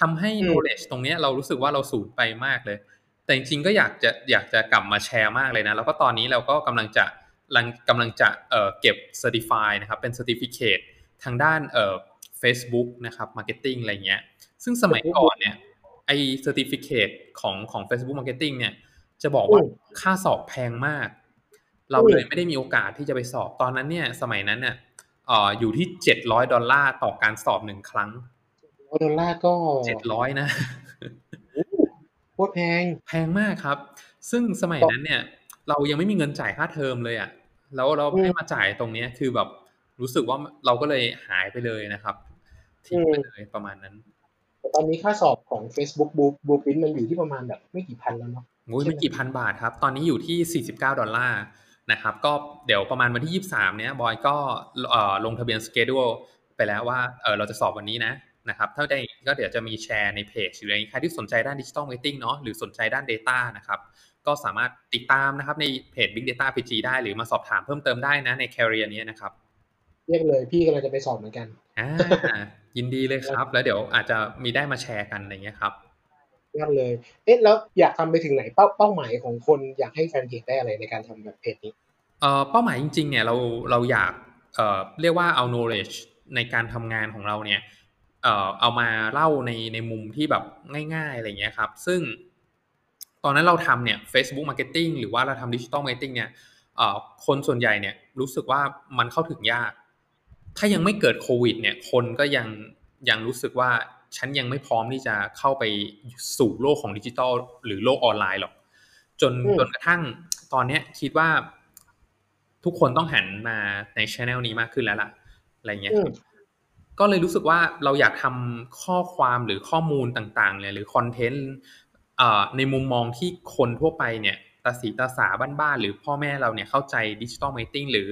ทำให้อืม knowledge ตรงเนี้ยเรารู้สึกว่าเราสูญไปมากเลย แต่จริงๆก็อยากจะอยากจะกลับมาแชร์มากเลยนะ แล้วก็ตอนนี้เราก็กำลังจะ กำลังกำลังจะเอ่อเก็บ Certify นะครับเป็น Certificate ทางด้านเอ่อ Facebook นะครับ Marketing อะไรเงี้ย ซึ่งสมัยก่อนเนี่ยไอ Certificate ของของ Facebook Marketing เนี่ย จะบอกว่าค่าสอบแพงมาก เราเลยไม่ได้มีโอกาสที่จะไปสอบตอนนั้นเนี่ย สมัยนั้นเนี่ยเอ่ออยู่ที่เจ็ดร้อยดอลลาร์ต่อการสอบหนึ่งครั้งดอลลาร์ก็เจ็ดร้อยนะโคตรแพงแพงมากครับ ซึ่งสมัยนั้นเนี่ย เรายังไม่มีเงินจ่ายค่าเทอมเลยอะ่ะ แล้วเราให้มาจ่ายตรงเนี้ยคือแบบรู้สึกว่าเราก็เลยหายไปเลยนะครับทิ้งไปเลยประมาณนั้นตอนนี้ค่าสอบของ Facebook Blue Blueprint มันอยู่ที่ประมาณแบบไม่กี่พันแล้วเนาะโอ้ยไม่กี่พันบาทครับ ตอนนี้อยู่ที่ 49 ดอลลาร์นะครับ ก็เดี๋ยวประมาณวันที่ 23 เนี้ยบอยก็ลงทะเบียน schedule ไปแล้วว่าเออเราจะสอบวันนี้นะนะครับถ้าได้ก็เดี๋ยวจะมีแชร์ในเพจหรืออะไรใครที่สนใจด้านดิจิ t a ลมาร์เก็ตติ้งเนาะหรือสนใจด้าน Data นะครับ ก็สามารถติดตามนะครับในเพจ Big Data RPG ได้หรือมาสอบถามเพิ่มเติมได้นะใน Career นี้นะครับเรียกเลยพี่กำลังจะไปสอบเหมือนกันอ่ายินดีเลยครับ แล้วเดี๋ยวอาจจะมีได้มาแชร์กันอะไรเงี้ยครับยอดเลย เอ๊ะแล้วอยากทำไปถึงไหนเป้าเป้าหมายของคนอยากให้แฟนเพจได้อะไรในการทำแบบเพจนี้เอ่อเป้าหมายจริงๆเนี่ยเราเราอยากเอ่อเรียกว่าเอา knowledge ในการทำงานของเราเนี่ยเอ่อเอามาเล่าในในมุมที่แบบง่าย ๆอะไรเงี้ยครับ ซึ่ง ตอนนั้นเราทำเนี่ย Facebook Marketing หรือว่าเราทำ Digital Marketing เนี่ยเอ่อคนส่วนใหญ่เนี่ยรู้สึกว่ามันเข้าถึงยาก ถ้ายังไม่เกิดโควิดเนี่ยคนก็ยังยังรู้สึกว่าฉันยังไม่พร้อมที่จะเข้าไปสู่โลกของดิจิทัลหรือโลกออนไลน์หรอก จนจนกระทั่งตอนเนี้ยคิดว่าทุกคนต้องหันมาในช anel นี้มากขึ้นแล้วล่ะ อะไรเงี้ยก็เลยรู้สึกว่าเราอยากทำข้อความหรือข้อมูลต่างๆเนี่ยหรือ content ในมุมมองที่คนทั่วไปเนี่ยตาสีตาสาบ้านๆหรือพ่อแม่เราเนี่ยเข้าใจ digital marketing หรือ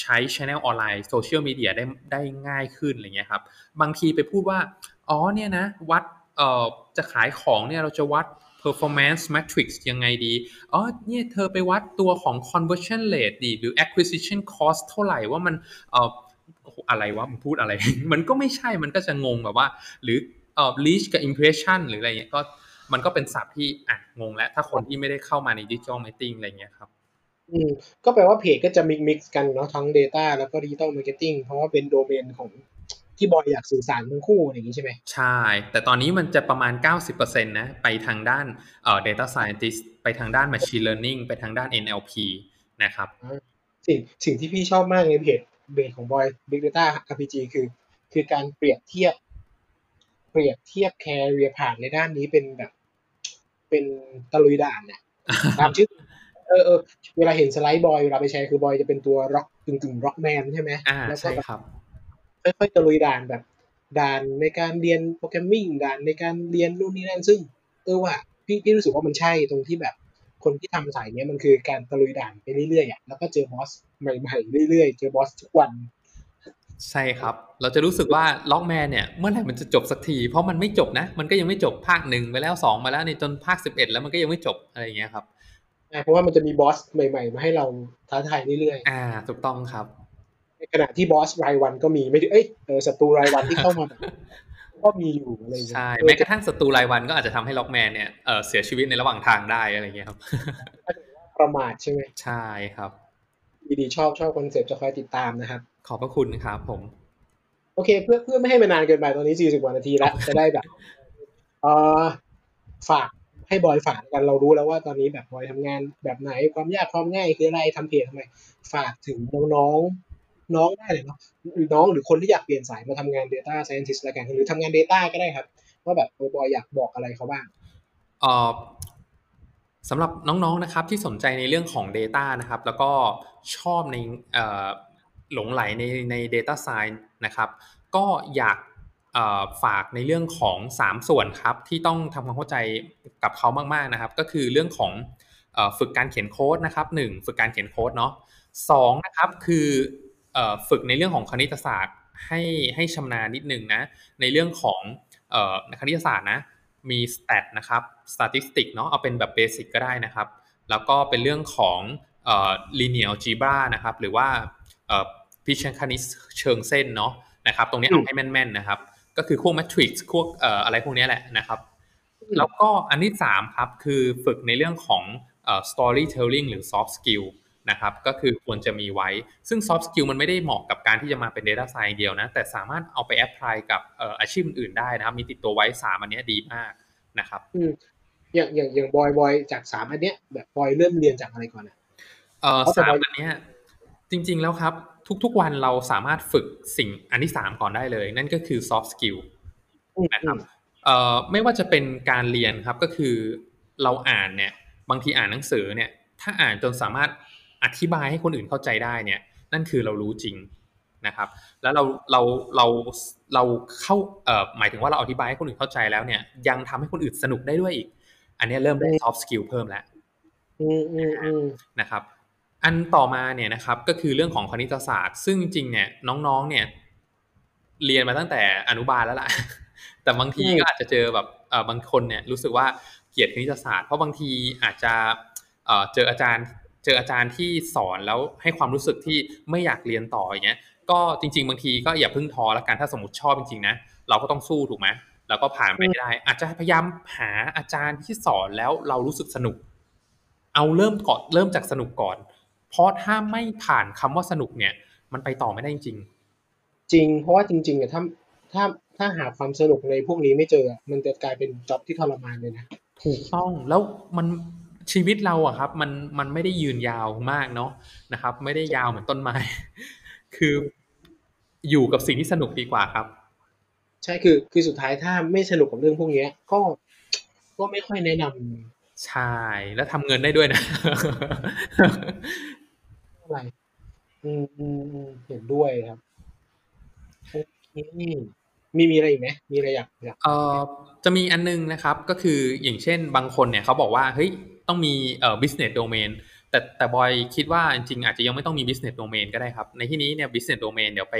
ใช้ช anel ออนไลน์โซเชียลมีเดียได้ได้ง่ายขึ้นอะไรเงี้ยครับบางทีไปพูดว่า อ๋อเนี่ยนะ วัดเอ่อจะขายของเนี่ยเราจะวัด performance matrix ยังไงดี อ๋อ เนี่ยเธอไปวัดตัวของ conversion rate ดี หรือ acquisition cost เท่าไหร่ว่ามัน เอ่อ อะไรวะ มันพูดอะไร มันก็ไม่ใช่ มันก็จะงงแบบว่า หรือ เอ่อ reach กับ impression หรืออะไรเงี้ย ก็ มันก็เป็นศัพท์ที่อะงงแล้วถ้าคนที่ไม่ได้เข้ามาใน digital marketing อะไรเงี้ยครับอืมก็แปลว่าเพจก็จะมิกมิกกันเนาะทั้ง Data แล้วก็ Digital Marketing เพราะว่าเป็นโดเมนของที่บอยอยากสื่อสารทั้งคู่อย่างนี้ใช่ไหมใช่ แต่ตอนนี้มันจะประมาณ 90%นะไปทางด้านเอ่อ data scientist ไปทางด้าน machine learning ไปทางด้าน NLP นะครับสิ่งสิ่งที่พี่ชอบมากในเพจเบสของบอย Big Data RPG คือ คือการเปรียบเทียบ เปรียบเทียบแคเรียผ่านในด้านนี้เป็นแบบ เป็นตะลุยด่านเนี่ยตามชื่อเออเออเวลาเห็นสไลด์บอยเวลาไปแชร์คือบอยจะเป็นตัวร็อกกึ่งกึ่งร็อกแมนใช่ไหมอ่าใช่ครับค่อยๆตะลุยด่านแบบ ด่านในการเรียน programming ด่านในการเรียนรุ่นนี้นั่นซึ่งเออว่าพี่พี่รู้สึกว่ามันใช่ตรงที่แบบ คนที่ทำสายเนี้ยมันคือการตะลุยด่านไปเรื่อยๆอะแล้วก็เจอบอสใหม่ๆเรื่อยๆ เจอบอสทุกวัน ใช่ครับ เราจะรู้สึกว่าล็อกแมนเนี่ยเมื่อไหร่มันจะจบสักที เพราะมันไม่จบนะ มันก็ยังไม่จบภาคหนึ่งไปแล้วสองมาแล้วในจนภาคสิบเอ็ดแล้วมันก็ยังไม่จบอะไรอย่างเงี้ยครับเพราะว่ามันจะมีบอสใหม่ๆ มาให้เราท้าทายเรื่อยๆ อ่า ถูกต้องครับ ในขณะที่บอสรายวันก็มีไม่ได้เอ้ยเออศัตรูรายวันที่เข้ามา ก็มีอยู่อะไรอย่างเงี้ยใช่แม้กระทั่งศัตรูรายวันก็อาจจะทำให้ล็อกแมนเนี่ยเออเสียชีวิตในระหว่างทางได้อะไรเงี้ยครับประมาทใช่ไหมใช่ครับดีชอบชอบ concept จะคอยติดตามนะครับ ขอบพระคุณครับผม โอเค เพื่อเพื่อไม่ให้มันนานเกินไปตอนนี้สี่สิบกว่านาทีแล้ว จะได้แบบเออฝากให้บอยฝากกันเรารู้แล้วว่าตอนนี้แบบบอยทำงานแบบไหนความยากความง่ายคืออะไรทำเพจทำไมฝากถึงน้องๆน้องได้เลยเนาะหรือน้องหรือคนที่อยากเปลี่ยนสายมาทำงาน Data Scientist อะไรกันหรือทำงาน Data ก็ได้ครับ ว่าแบบบอยอยากบอกอะไรเขาบ้างเออสำหรับน้องๆนะครับที่สนใจในเรื่องของ Data นะครับ แล้วก็ชอบใน หลงไหลในใน Data Science นะครับ ก็อยากฝากในเรื่องของ 3 ส่วนครับ ที่ต้องทำความเข้าใจกับเขามากๆนะครับ ก็คือเรื่องของฝึกการเขียนโค้ดนะครับ 1 ฝึกการเขียนโค้ดเนาะสนะครับคือฝึกในเรื่องของคณิตศาสตร์ให้ให้ชำนาญนิดนึงนะในเรื่องของคณิตศาสตร์นะมี stat นะครับ statistic เนาะเอาเป็นแบบเบสิกก็ได้นะครับ แล้วก็เป็นเรื่องของ linear algebra นะครับ หรือว่า พิชคณิตเชิงเส้นเนาะนะครับ ตรงนี้เอาให้แม่นๆนะครับ ก็คือพวก matrix พวกเอ่ออะไรพวกนี้แหละนะครับ แล้วก็อันที่สามครับ คือฝึกในเรื่องของเอ่อ storytelling หรือ soft skill นะครับ ก็คือควรจะมีไว้ ซึ่ง soft skill มันไม่ได้เหมาะกับการที่จะมาเป็น data science เดียวนะ แต่สามารถเอาไป apply กับอาชีพอื่นได้นะครับ มีติดตัวไว้สามอันนี้ดีมากนะครับอย่างอย่างอย่างบอยบอยจากสามอันเนี้ยแบบบอยเริ่มเรียนจากอะไรก่อนอะเอ่อสามอันเนี้ยจริง ๆแล้วครับ ทุกๆวันเราสามารถฝึกสิ่งอันที่สามก่อนได้เลย นั่นก็คือ soft skill นะครับเอ่อไม่ว่าจะเป็นการเรียนครับก็คือเราอ่านเนี่ยบางทีอ่านหนังสือเนี่ย ถ้าอ่านจนสามารถอธิบายให้คนอื่นเข้าใจได้เนี่ย นั่นคือเรารู้จริงนะครับ แล้วเราเราเราเราเข้าเอ่อหมายถึงว่าเราอธิบายให้คนอื่นเข้าใจแล้วเนี่ย ยังทำให้คนอื่นสนุกได้ด้วยอีก อันนี้เริ่มได้ soft skill เพิ่มแล้วนะครับ อันต่อมาเนี่ยนะครับก็คือเรื่องของคณิตศาสตร์ ซึ่งจริงเนี่ยน้องๆเนี่ยเรียนมาตั้งแต่อนุบาลแล้วล่ะ แต่บางทีก็อาจจะเจอแบบบางคนเนี่ยรู้สึกว่าเกลียดคณิตศาสตร์ เพราะบางทีอาจจะเจออาจารย์ เจออาจารย์ที่สอนแล้วให้ความรู้สึกที่ไม่อยากเรียนต่ออย่างเงี้ย ก็จริง ๆ บางทีก็อย่าพึ่งท้อแล้วกันถ้าสมมติชอบจริงๆนะเราก็ต้องสู้ถูกไหมแล้วก็ผ่านไปได้ อาจจะพยายามหาอาจารย์ที่สอนแล้วเรารู้สึกสนุก เอาเริ่มก่อนเริ่มจากสนุกก่อน เพราะถ้าไม่ผ่านคำว่าสนุกเนี่ย มันไปต่อไม่ได้จริง จริง เพราะว่าจริงๆเนี่ยถ้าถ้าถ้าหาความสนุกในพวกนี้ไม่เจอ มันจะกลายเป็นจ็อบที่ทรมานเลยนะถูกต้องแล้วมันชีวิตเราอะครับ มันมันไม่ได้ยืนยาวมากเนาะนะครับ ไม่ได้ยาวเหมือนต้นไม้ คืออยู่กับสิ่งที่สนุกดีกว่าครับ ใช่คือคือสุดท้ายถ้าไม่สนุกกับเรื่องพวกนี้ก็ก็ไม่ค่อยแนะนำใช่ แล้วทำเงินได้ด้วยนะ อะไรอืมอืมเห็นด้วยครับโอเคมีมีอะไรอีกไหมมีอะไรอยากอยากเอ่อจะมีอันนึงนะครับ ก็คืออย่างเช่นบางคนเนี่ยเขาบอกว่าเฮ้ยต้องมีเอ่อ business domain แต่แต่บอยคิดว่าจริงๆอาจจะยังไม่ต้องมี business domain ก็ได้ครับ ในที่นี้เนี่ย business domain เดี๋ยวไป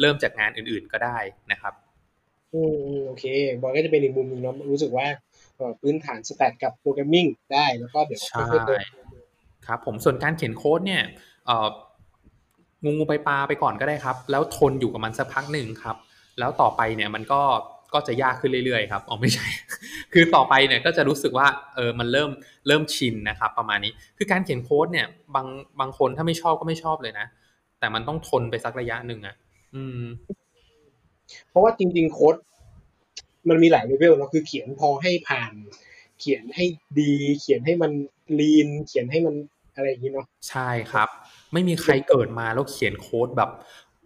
เริ่มจากงานอื่น ๆก็ได้นะครับอืมโอเค บอยก็จะเป็นอีกมุมหนึ่งเนาะรู้สึกว่าพื้นฐานสแตทกับโปรแกรมมิ่งได้แล้วก็เดี๋ยวค่อยๆครับผมส่วนการเขียนโค้ดเนี่ย งูงูไปปลาไปก่อนก็ได้ครับ แล้วทนอยู่กับมันสักพักหนึ่งครับ แล้วต่อไปเนี่ยมันก็ก็จะยากขึ้นเรื่อยๆครับอ๋อไม่ใช่ คือต่อไปเนี่ยก็จะรู้สึกว่าเออมันเริ่มเริ่มชินนะครับ ประมาณนี้คือการเขียนโค้ดเนี่ย บางบางคนถ้าไม่ชอบก็ไม่ชอบเลยนะ แต่มันต้องทนไปสักระยะหนึ่งอะ อืม เพราะว่าจริง ๆ โค้ดมันมีหลายเลเวลเนาะคือเขียนพอให้ผ่าน เขียนให้ดี เขียนให้มันลีน เขียนให้มันอะไรอย่างนี้เนาะใช่ครับ ไม่มีใครเกิดมาแล้วเขียนโค้ดแบบ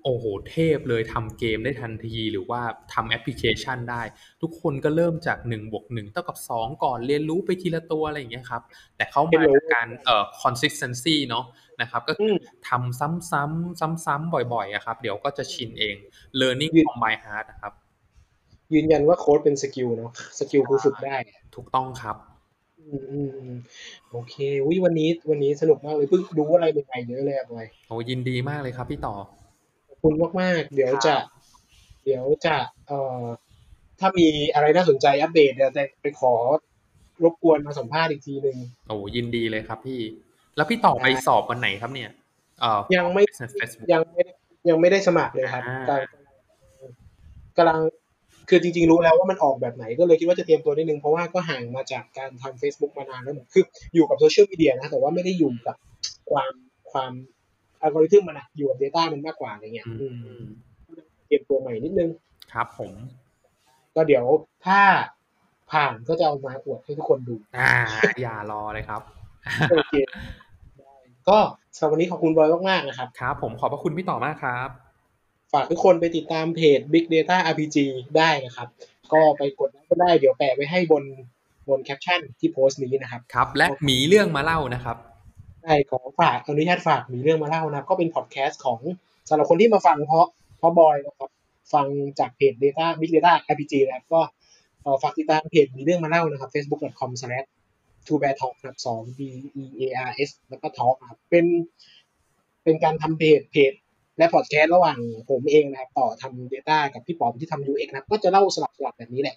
โอ้โหเทพเลยทำเกมได้ทันทีหรือว่าทำแอปพลิเคชันได้ ทุกคนก็เริ่มจาก1บวก1เท่ากับ 2 ก่อนเรียนรู้ไปทีละตัวอะไรอย่างเงี้ยครับ แต่เขามาจากการเอ่อ consistency เนาะนะครับ ก็คือทำซ้ำๆซ้ำๆบ่อยๆครับ เดี๋ยวก็จะชินเอง learning from by heart นะครับ ยืนยันว่าโค้ดเป็น skill เนาะ skill คือฝึกได้ ถูกต้องครับ อืมโอเควิวันนี้วันนี้สนุกมากเลยเพิ่งดูอะไรใหม่ๆเยอะเลยอะบอยโอ้ยินดีมากเลยครับพี่ต่อคุณมากๆ เดี๋ยวจะ เดี๋ยวจะเอ่อถ้ามีอะไรน่าสนใจอัปเดตเดี๋ยวจะไปขอรบกวนมาสัมภาษณ์อีกทีหนึ่งโอ้ยินดีเลยครับพี่ แล้วพี่ต่อไปสอบวันไหนครับเนี่ยเอ่อยังไม่ยังไม่ยังไม่ได้สมัครเลยครับกำลัง คือจริงๆรู้แล้วว่ามันออกแบบไหนก็เลยคิดว่าจะเตรียมตัวนิดนึง เพราะว่าก็ห่างมาจากการทำ Facebook มานานแล้วเหมือนคืออยู่กับโซเชียลมีเดียนะ แต่ว่าไม่ได้อยู่กับความความอัลกอริทึมมันอะอยู่กับ Data มันมากกว่าอะไรเงี้ยเตรียมตัวใหม่นิดนึงครับผม ก็เดี๋ยวถ้าผ่านก็จะเอามาอวดให้ทุกคนดู อ่า อย่ารอเลยครับโอเคก็สำหรับวันนี้ขอบคุณบอยมากๆนะครับ ครับ ผมขอบพระคุณพี่ต่อมากครับ ฝากทุกคนไปติดตามเพจ Big Data RPG ได้นะครับ ก็ไปกดก็ได้เดี๋ยวแปะไว้ให้บนบนแคปชั่นที่โพสต์นี้นะครับครับ และมีเรื่องมาเล่านะครับใช่ขอฝากอนุญาตฝากมีเรื่องมาเล่านะก็เป็นพอดแคสต์ของสำหรับคนที่มาฟังเพราะเพราะบอยนะครับฟังจากเพจ Data Big Data RPG นะครับก็ฝากติดตามเพจมีเรื่องมาเล่านะครับ facebook.com slash two bear talk ครับสอง b e a r s แล้วก็ talk ครับเป็นเป็นการทำเพจเพจ และพอดแคสต์ระหว่างผมเองนะครับต่อทำ Data กับพี่ป๋อมที่ทำ UX นะครับก็จะเล่าสลับสลับแบบนี้แหละ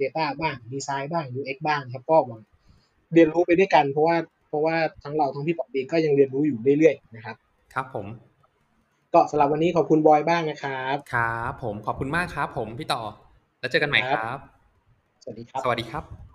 Data บ้างดีไซน์บ้าง UX บ้างครับก็หวังเรียนรู้ไปด้วยกันเพราะว่าเพราะว่าทั้งเราทั้งพี่ป๋องเองก็ยังเรียนรู้อยู่เรื่อยๆนะครับ ครับผม ก็สำหรับวันนี้ขอบคุณบอยบ้างนะครับครับผมขอบคุณมากครับ ผมพี่ต่อแล้วเจอกันใหม่ครับ สวัสดีครับ สวัสดีครับ